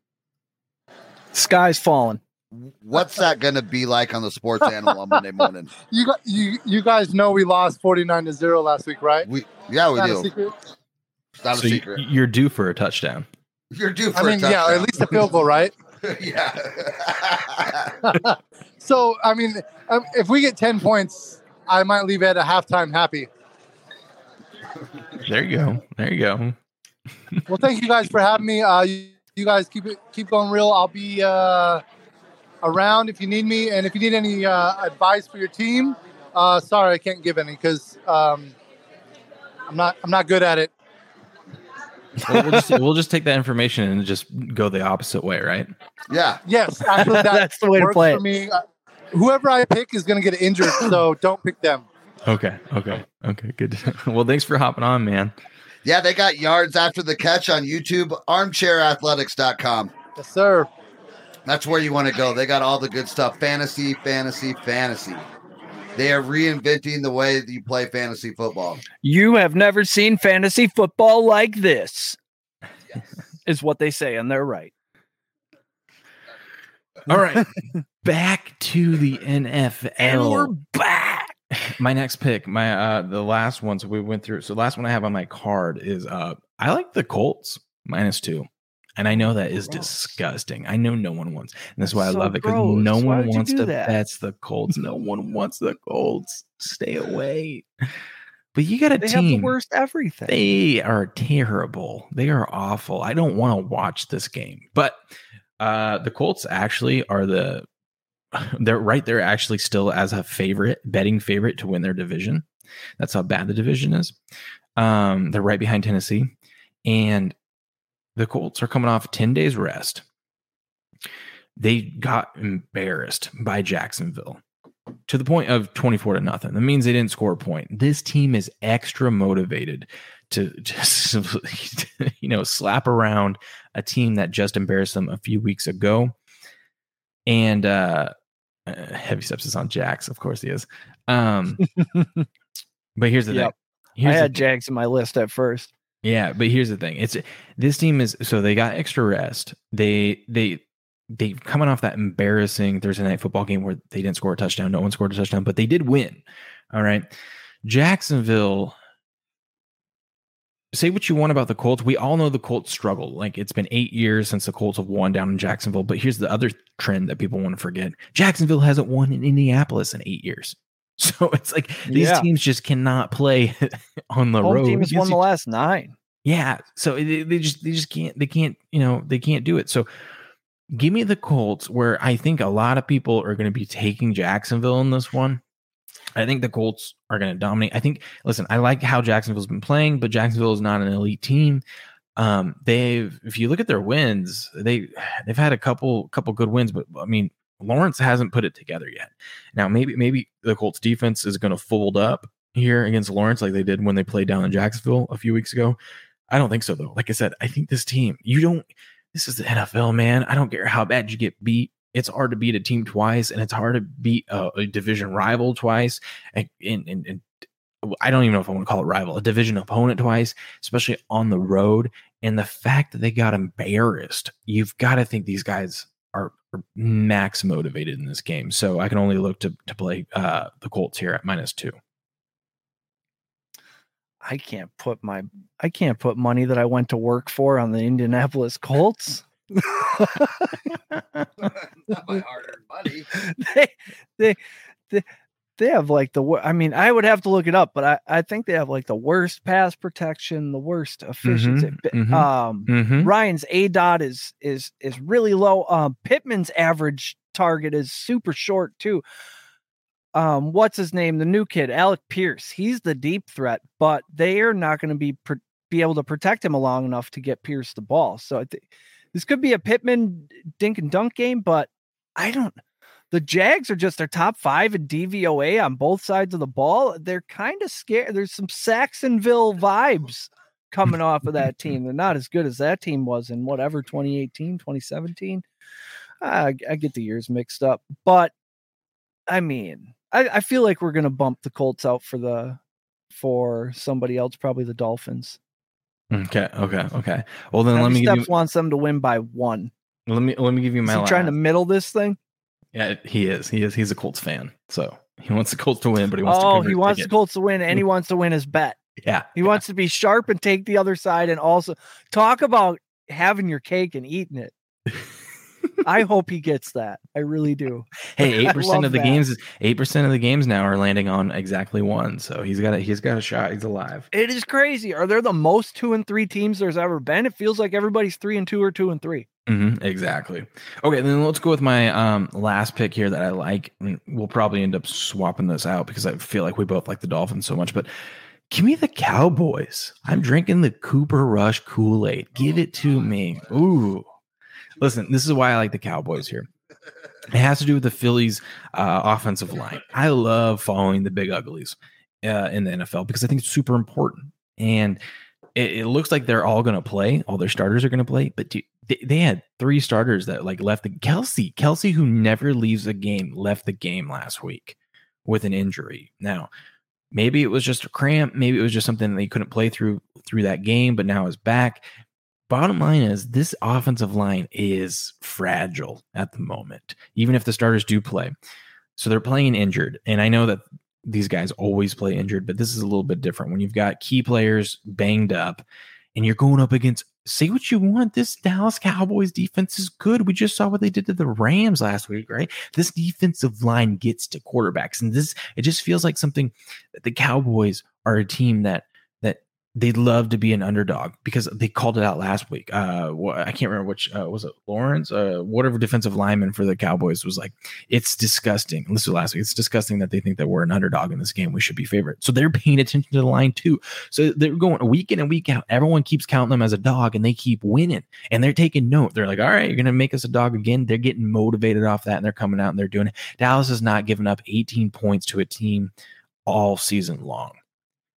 Sky's falling. what's that going to be like on the Sports Animal on Monday morning? [laughs] You got you you guys know we lost 49 to 0 last week, right? We yeah, we Not a do. secret. Not so a you- secret. you're due for a touchdown. You're due for I mean, a yeah, at least a field goal, right? [laughs] [laughs] yeah. So, I mean, um, if we get 10 points, I might leave at a halftime happy. There you go. There you go. Well, thank you guys for having me. Uh, you, you guys keep it keep going real. I'll be uh, around if you need me, and if you need any uh, advice for your team, uh, sorry I can't give any because um, I'm not I'm not good at it. We'll, we'll just, we'll just take that information and just go the opposite way, right? yeah. Yes, actually, that [laughs] That's the way to play for me. Uh, whoever I pick is going to get injured, so don't pick them. Okay. Okay. Okay. Good. [laughs] well, thanks for hopping on, man. Yeah, they got yards after the catch on YouTube, armchairathletics.com. Yes, sir. That's where you want to go. They got all the good stuff. Fantasy, fantasy, fantasy. They are reinventing the way that you play fantasy football. You have never seen fantasy football like this. Is what they say, and they're right. All right. [laughs] Back to the NFL. And we're back. My next pick, my uh the last one. So we went through. So the last one I have on my card is uh I like the Colts minus two. And I know that is Gross. disgusting. I know no one wants, and that's why So I love it because no Why one wants to that? bets the Colts. No one wants the Colts. Stay away. But you got a They have team. the worst everything. They are terrible. They are awful. I don't want to watch this game. But uh the Colts actually are the they're right there actually still as a favorite, betting favorite to win their division. That's how bad the division is. Um they're right behind Tennessee and the Colts are coming off 10 days rest. They got embarrassed by Jacksonville to the point of 24 to nothing. That means they didn't score a point. This team is extra motivated to just [laughs] you know slap around a team that just embarrassed them a few weeks ago. And uh, uh heavy steps is on Jax, of course he is. Um [laughs] but here's the Yep. thing. I Here's the had Jags in my list at first. yeah, but here's the thing. It's this team is so they got extra rest. They they they coming off that embarrassing Thursday night football game where they didn't score a touchdown. No one scored a touchdown, but they did win. All right. Jacksonville say what you want about the Colts. We all know the Colts struggle. Like it's been eight years since the Colts have won down in Jacksonville. But here's the other trend that people want to forget: Jacksonville hasn't won in Indianapolis in eight years. [laughs] So it's like these Yeah. teams just cannot play [laughs] on the Home road. team has won the last nine. yeah. So they, they just they just can't they can't you know they can't do it. So give me the Colts where I think a lot of people are going to be taking Jacksonville in this one. I think the Colts are going to dominate. I think listen, I like how Jacksonville's been playing, but Jacksonville is not an elite team. Um they've if you look at their wins, they they've had a couple couple good wins, but I mean Lawrence hasn't put it together yet. Now maybe maybe the Colts defense is going to fold up here against Lawrence like they did when they played down in Jacksonville a few weeks ago. I don't think so though. Like I said, I think this team, you don't this is the NFL, man. I don't care how bad you get beat. It's hard to beat a team twice, and it's hard to beat a, a division rival twice. And, and, and, and I don't even know if I want to call it rival, a division opponent twice, especially on the road. And the fact that they got embarrassed, you've got to think these guys are, are max motivated in this game. So I can only look to to play uh, the Colts here at minus two. I can't put my I can't put money that I went to work for on the Indianapolis Colts. [laughs] Not my hard-earned money. [laughs] they, they, they, they have like the I mean, I would have to look it up, but I, I think they have like the worst pass protection, the worst efficiency. Mhm, Bi- mhm. Um, Mm-hmm. Ryan's aDOT is is is really low. Um, Pittman's average target is super short too. Um, what's his name? The new kid, Alec Pierce. He's the deep threat, but they are not going to be pr- be able to protect him long enough to get Pierce the ball. So I think this could be a Pittman dink and dunk game, but I don't. The Jags are just their top five in DVOA on both sides of the ball. They're kind of scared. There's some Sacksonville vibes coming off of that team. They're not as good as that team was in whatever 2018, 2017. I, I get the years mixed up, but I mean, I, I feel like we're gonna bump the Colts out for the for somebody else, probably the Dolphins. Okay, okay, okay. Well then, let me give you wants them to win by one. let me let me give you my. Is he trying to middle this thing? Yeah, he is. He is. He's a Colts fan, so he wants the Colts to win, but he wants. Oh, he wants the. Colts to win, and he wants to win his bet. Yeah, He wants to be sharp and take the other side, and also talk about having your cake and eating it. [laughs] I hope he gets that. I really do. [laughs] Hey, [laughs] eight percent of the that. games, eight percent of the games now are landing on exactly one. So he's got a he's got a shot. He's alive. It is crazy. Are there the most two and three teams there's ever been? It feels like everybody's three and two or two and three. hmm exactly. Okay, then let's go with my um last pick here that I like. and We'll probably end up swapping this out because I feel like we both like the Dolphins so much. But give me the Cowboys. I'm drinking the Cooper Rush Kool Aid. Give it to me. Ooh, listen. This is why I like the Cowboys here. It has to do with the Phillies' uh, offensive line. I love following the big uglies uh, in the NFL because I think it's super important. And it, it looks like they're all going to play. All their starters are going to play. But they, they had three starters that like left the Kelce, Kelce, who never leaves a game, left the game last week with an injury. Now, maybe it was just a cramp. Maybe it was just something that he couldn't play through through that game, but now is back. Bottom line is this offensive line is fragile at the moment, even if the starters do play. So they're playing injured. And I know that these guys always play injured, but this is a little bit different when you've got key players banged up and you're going up against say what you want. This Dallas Cowboys defense is good. We just saw what they did to the Rams last week, right? This defensive line gets to quarterbacks. And this it just feels like something that the Cowboys are a team that they love to be an underdog because they called it out last week. Uh, I can't remember which uh, was it Lawrence, uh, whatever defensive lineman for the Cowboys was like, it's disgusting. This was last week. It's disgusting that they think that we're an underdog in this game. We should be favorite. So they're paying attention to the line too. So they're going week in and week out. Everyone keeps counting them as a dog, and they keep winning. And they're taking note. They're like, all right, you're going to make us a dog again. They're getting motivated off that, and they're coming out and they're doing it. Dallas has not given up 18 points to a team all season long.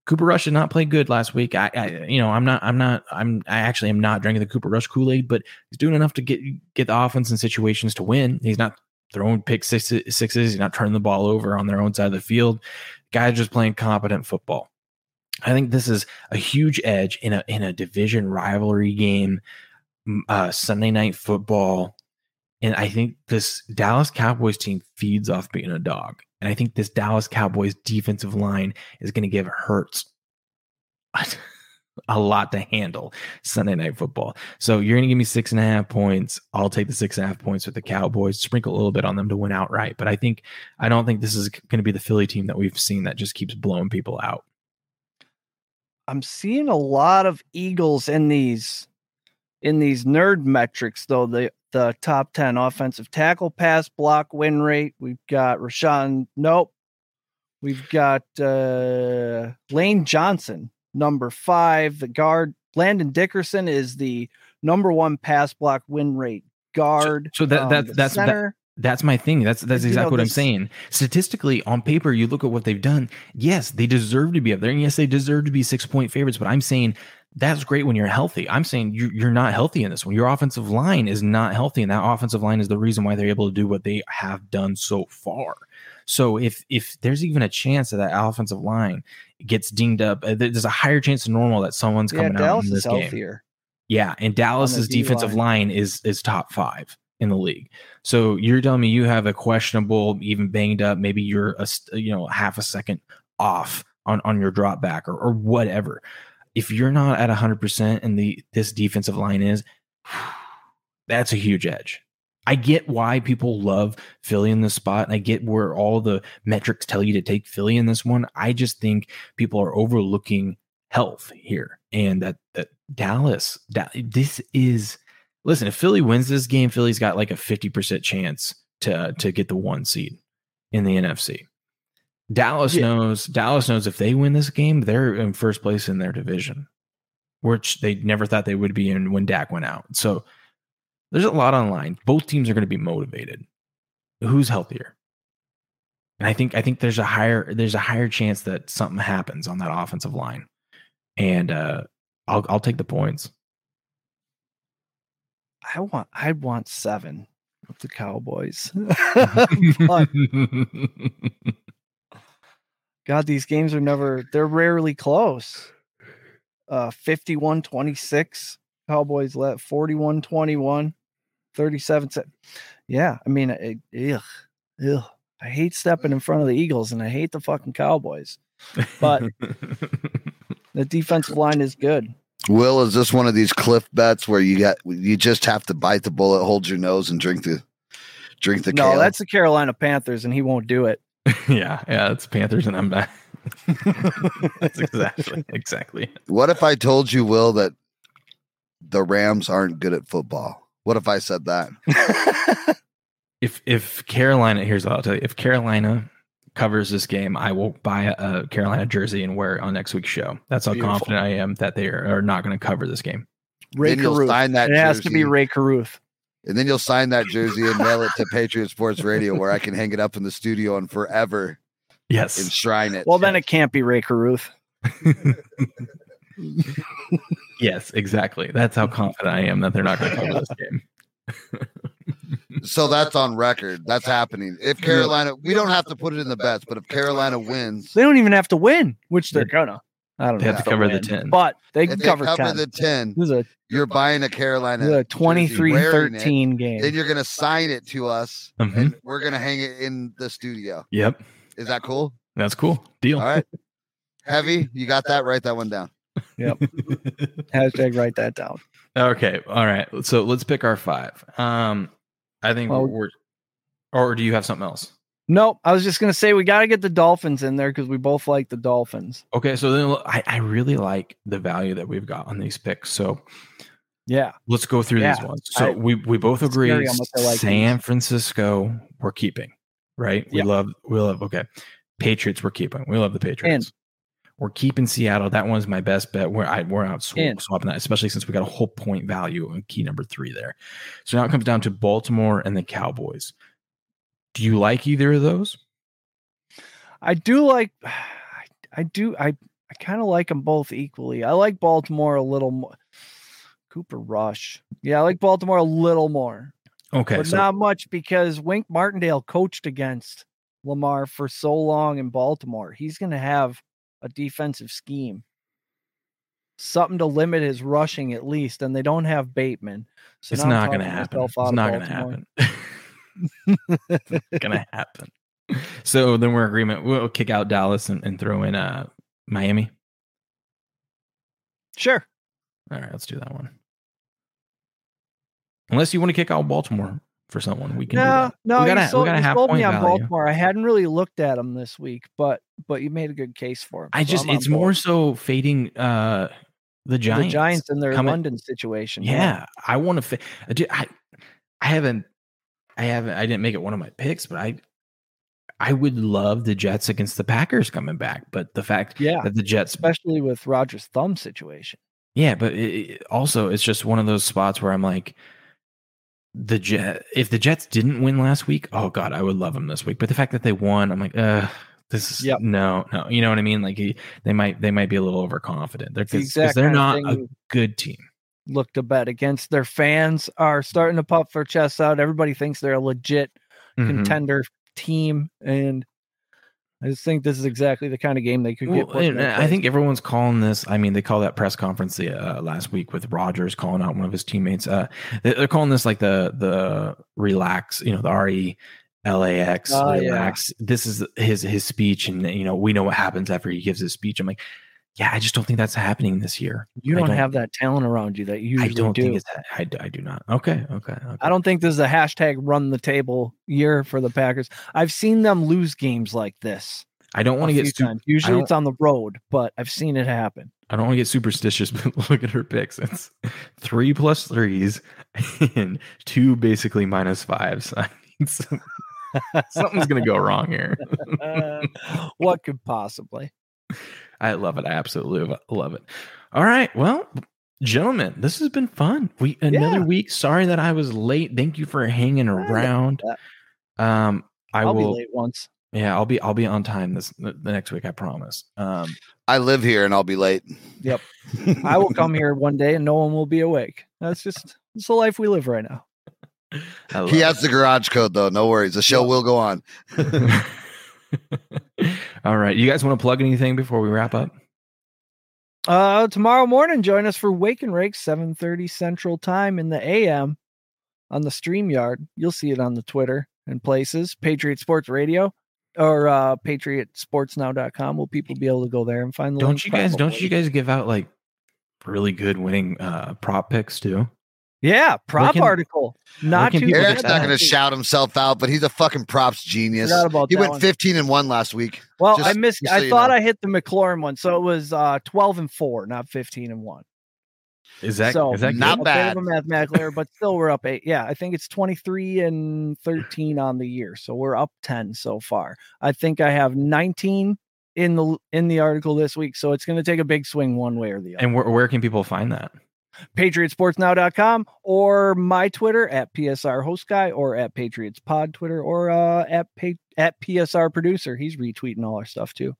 Cooper Rush did not play good last week. I, I, you know, I'm not, I'm not, I'm, I actually am not drinking the Cooper Rush Kool Aid, but he's doing enough to get get the offense in situations to win. He's not throwing pick sixes, sixes. He's not turning the ball over on their own side of the field. Guys just playing competent football. I think this is a huge edge in a in a division rivalry game, uh, Sunday night football, and I think this Dallas Cowboys team feeds off being a dog. And I think this Dallas Cowboys defensive line is going to give Hurts a lot to handle Sunday night football. So you're going to give me six and a half points. I'll take the six and a half points with the Cowboys, sprinkle a little bit on them to win outright. But I think, I don't think this is going to be the Philly team that we've seen that just keeps blowing people out. I'm seeing a lot of Eagles in these in these nerd metrics though. The the top 10 offensive tackle pass block win rate. We've got Rashawn. Nope. We've got uh Lane Johnson, number five. The guard Landon Dickerson is the number one pass block win rate guard. so that- Um, that- the that's- that- That's my thing. That's that's You know, exactly what I'm saying. Statistically, on paper, you look at what they've done. Yes, they deserve to be up there, and yes, they deserve to be six point favorites. But I'm saying that's great when you're healthy. I'm saying you, you're not healthy in this one. Your offensive line is not healthy, and that offensive line is the reason why they're able to do what they have done so far. So if if there's even a chance that that offensive line gets dinged up, uh, there's a higher chance than normal that someone's yeah, coming out Dallas in is this game. healthier. Yeah, and Dallas's defensive line. line is is top five in the league. So you're telling me you have a questionable, even banged up, maybe you're a you know half a second off on on your drop back or or whatever. If you're not at hundred percent and the this defensive line is, [sighs] that's a huge edge. I get why people love Philly in this spot, and I get where all the metrics tell you to take Philly in this one. I just think people are overlooking health here, and that that Dallas, Da- this is listen. If Philly wins this game, Philly's got like a fifty percent chance to to get the one seed in the NFC. Dallas Yeah. knows. Dallas knows if they win this game, they're in first place in their division, which they never thought they would be in when Dak went out. So there's a lot on line. Both teams are going to be motivated. Who's healthier? And I think I think there's a higher there's a higher chance that something happens on that offensive line. And uh I'll I'll take the points. I want I want seven of the Cowboys. [laughs] [laughs] But, God, these games are never they're rarely close. uh 51 26. Cowboys let 41 21, 37. se- Yeah, I mean, it, ugh, ugh. I hate stepping in front of the Eagles and I hate the fucking Cowboys. But [laughs] the defensive line is good. Will, is this one of these cliff bets where you got you just have to bite the bullet, hold your nose, and drink the drink the no, kale? that's the Carolina Panthers, and he won't do it. [laughs] yeah, yeah, it's Panthers and I'm back. [laughs] That's exactly exactly. What if I told you, Will, that the Rams aren't good at football? What if I said that? [laughs] If if Carolina, here's what I'll tell you. If Carolina covers this game, I will buy a, a Carolina jersey and wear it on next week's show. That's how Beautiful. confident I am that they are, are not going to cover this game. Rae then you'll Carruth. sign that It has to be. Rae Carruth. And then you'll sign that jersey and mail it to Patriot Sports Radio, where I can hang it up in the studio and forever Yes. enshrine it. Well, then it can't be Rae Carruth. [laughs] yes, exactly. That's how confident I am that they're not going to cover this game. so that's on record. That's happening. If Carolina, we don't have to put it in the bets, but if Carolina wins, They don't even have to win, which they're gonna. I don't They know. have to they'll cover the 10. but they can they cover, cover 10. the 10, This is a, you're buying a Carolina this a 23 wearing it, 13 game. Then you're going to sign it to us Mhm. and we're going to hang it in the studio. Yep. Is that cool? That's cool. Deal. All right. Heavy, you got that? Write that one down. Yep. [laughs] Hashtag write that down. okay. All right. So let's pick our five. Um, I think Well- we're, or do you have something else? Nope. I was just gonna say we got to get the Dolphins in there because we both like the Dolphins. Okay. So then I, I really like the value that we've got on these picks. So Yeah. let's go through these ones. So I- we, we both agree scary how much I like San Francisco, we're keeping, right? We Yeah. love, we love, okay. Patriots, we're keeping. We love the Patriots. We're keeping Seattle. That one's my best bet. We're I, we're out sw- swapping that, especially since we got a whole point value on key number three there. So now it comes down to Baltimore and the Cowboys. Do you like either of those? I do like. [sighs] I, do. I I kind of like them both equally. I like Baltimore a little more. Cooper Rush. Yeah, I like Baltimore a little more, Okay, but so not much because Wink Martindale coached against Lamar for so long in Baltimore. He's going to have a defensive scheme, something to limit his rushing at least, and they don't have Bateman. So it's not going to happen. It's not going to happen. [laughs] [laughs] to happen. So then we're in agreement. We'll kick out Dallas and, and throw in uh, Miami. Sure. All right, let's do that one. Unless you want to kick out Baltimore for someone, we can. No, no, we gotta, you sold, we gotta you sold me on value. Baltimore. I hadn't really looked at them this week, but but you made a good case for them. I just, it's more so fading uh the Giants. the Giants in their coming- London situation. Yeah, I want to. Fa- I, I haven't, I haven't, I didn't make it one of my picks, but I, I would love the Jets against the Packers coming back. But the fact yeah, that the Jets, especially with Rodgers' thumb situation. yeah, but it, also it's just one of those spots where I'm like, the Jet. If the Jets didn't win last week, oh god, I would love them this week. But the fact that they won, I'm like, uh. This is Yep. no, no. You know what I mean? Like he- they might, they might be a little overconfident. They're It's the because they're not a good team. Look to bet against their fans are starting to puff their chests out. Everybody thinks they're a legit Mhm. contender team, and I just think this is exactly the kind of game they could Well, get. put and I think everyone's calling this. I mean, they call that press conference the uh, last week with Rodgers calling out one of his teammates. Uh, they- they're calling this like the the relax, you know, the R E L A X Oh, yeah. relax. This is his his speech, and you know, we know what happens after he gives his speech. I'm like, yeah, I just don't think that's happening this year. you I don't, have that talent around you that you I don't do. think it's. I do not. Okay, okay, okay. I don't think this is a hashtag run the table year for the Packers. I've seen them lose games like this. I don't want to get. Su- Usually it's on the road, but I've seen it happen. I don't want to get superstitious, [laughs] but look at her picks. It's three plus threes and two basically minus fives. I mean, so- something's gonna go wrong here. Uh, [laughs] [laughs] what could possibly? I love it. I absolutely love- love it. All right, well, gentlemen, this has been fun. We another Yeah. week. Sorry that I was late. Thank you for hanging around. Um, I I'll will. be late once. Yeah, I'll be. I'll be on time this the the next week. I promise. Um, I live here and I'll be late. Yep, I will come [laughs] here one day and no one will be awake. That's just it's the life we live right now. I love He it. has the garage code though. No worries. The show will go on. [laughs] [laughs] All right. You guys want to plug anything before we wrap up? Uh, tomorrow morning, join us for Wake and Rake, 7:30 Central Time in the AM on the StreamYard. You'll see it on the Twitter and places. Patriot Sports Radio or uh patriotsportsnow.com. Will people be able to go there and find the Don't you guys? Don't you guys give out like really good winning uh prop picks too? Yeah, prop can- article. Not too people bad. Eric's not going to shout himself out, but he's a fucking props genius. About He went one. 15 and 1 last week. Well, just- I missed. so I thought know. I hit the McLaurin one, so it was uh 12 and four, not 15 and one. Is that is So, is that not good? a bad. bit of a mathematical error, but still we're up eight. Yeah, I think it's 23 and 13 on the year. So we're up 10 so far. I think I have 19 in the in the article this week. So it's gonna take a big swing one way or the other. And where, where can people find that? PatriotSportsNow.com or my Twitter at PSR host guy or at Patriots Pod Twitter or uh at pa- at PSR producer. He's retweeting all our stuff too.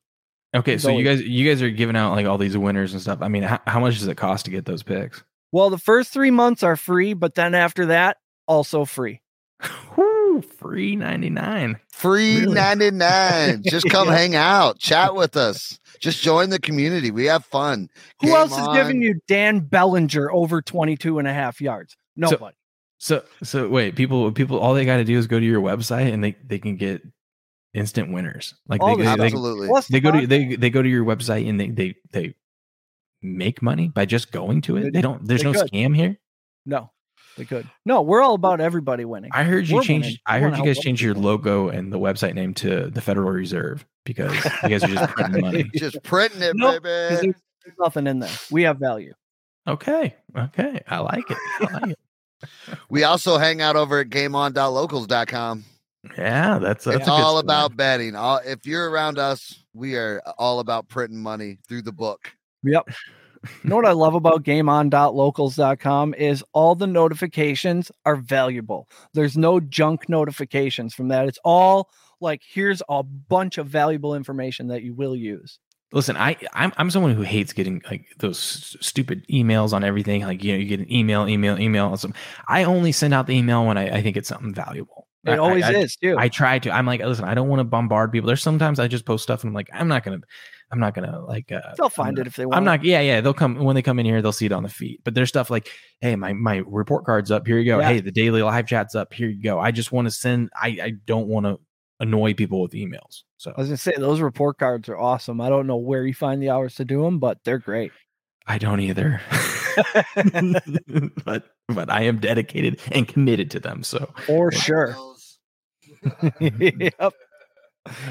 Okay, It's so you guys you guys are giving out like all these winners and stuff. I mean, how, how much does it cost to get those picks? Well, the first three months are free, but then after that, also free. [laughs] Whoo, free ninety nine. Free Really? 99. Just come [laughs] Yeah. hang out, chat with us. Just join the community. We have fun. Who Game else is giving you Dan Bellinger over 22 and a half yards? Nobody. So so wait, people people all they got to do is go to your website and they they can get instant winners. Like All they, the go- they, Absolutely. Plus they go to they they go to your website and they they they make money by just going to it. They don't. There's they no could. scam here. No, they could. No, we're all about everybody winning. I heard you We're change. winning. I heard you guys change your logo and the website name to the Federal Reserve because [laughs] you guys are just printing [laughs] money. Just printing it, Nope, 'Cause baby. there's, there's nothing in there. We have value. Okay, okay, I like it. I like it. [laughs] We also hang out over at gameon.locals.com. Yeah, that's that's It's a all spot. about betting. All, if you're around us, we are all about printing money through the book. Yep. You know what I love about gameon.locals.com is all the notifications are valuable. There's no junk notifications from that. It's all like here's a bunch of valuable information that you will use. Listen, I I'm I'm someone who hates getting like those stupid emails on everything. Like you know, you get an email, email, email. I only send out the email when I, I think it's something valuable. It I- always I, is too. I try to. I'm like, listen, I don't want to bombard people. There's sometimes I just post stuff and I'm like, I'm not gonna, I'm not gonna like. Uh, They'll find it if they want. I'm not. Yeah, yeah. They'll come when they come in here. They'll see it on the feed. But there's stuff like, hey, my my report card's up. Here you go. Yeah. Hey, the daily live chat's up. Here you go. I just want to send. I I don't want to annoy people with emails. So I was gonna say those report cards are awesome. I don't know where you find the hours to do them, but they're great. I don't either. [laughs] [laughs] but but I am dedicated and committed to them. So For sure. [laughs] [laughs] yep.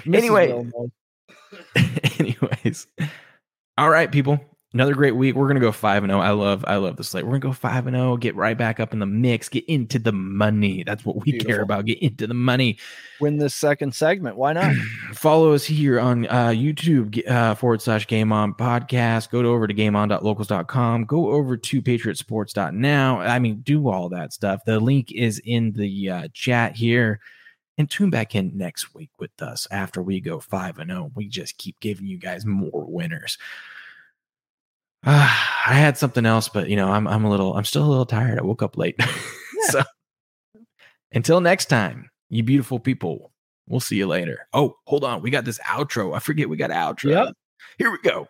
Anyway. [laughs] Anyways. All right, people. Another great week. We're gonna go five and zero. I love, I love the slate. We're gonna go five and zero. Get right back up in the mix. Get into the money. That's what we care about. Get into the money. win this second segment. Why not? [clears throat] Follow us here on uh, YouTube uh, forward slash Game On Podcast. Go to over to gameon.locals.com. Go over to patriotsports.now. I mean, do all that stuff. The link is in the uh, chat here. And tune back in next week with us after we go 5 and 0. We just keep giving you guys more winners. Uh, [sighs] I had something else, but you know, I'm I'm a little I'm still a little tired. I woke up late. [laughs] so until next time, you beautiful people. We'll see you later. Oh, hold on. We got this outro. I forget we got outro. Yep. Here we go.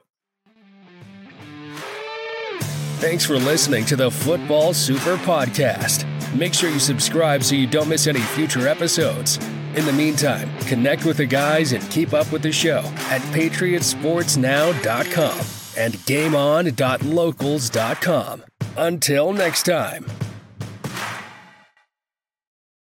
Thanks for listening to the Football Super Podcast. Make sure you subscribe so you don't miss any future episodes. In the meantime, connect with the guys and keep up with the show at patriotsportsnow.com and gameon.locals.com. Until next time.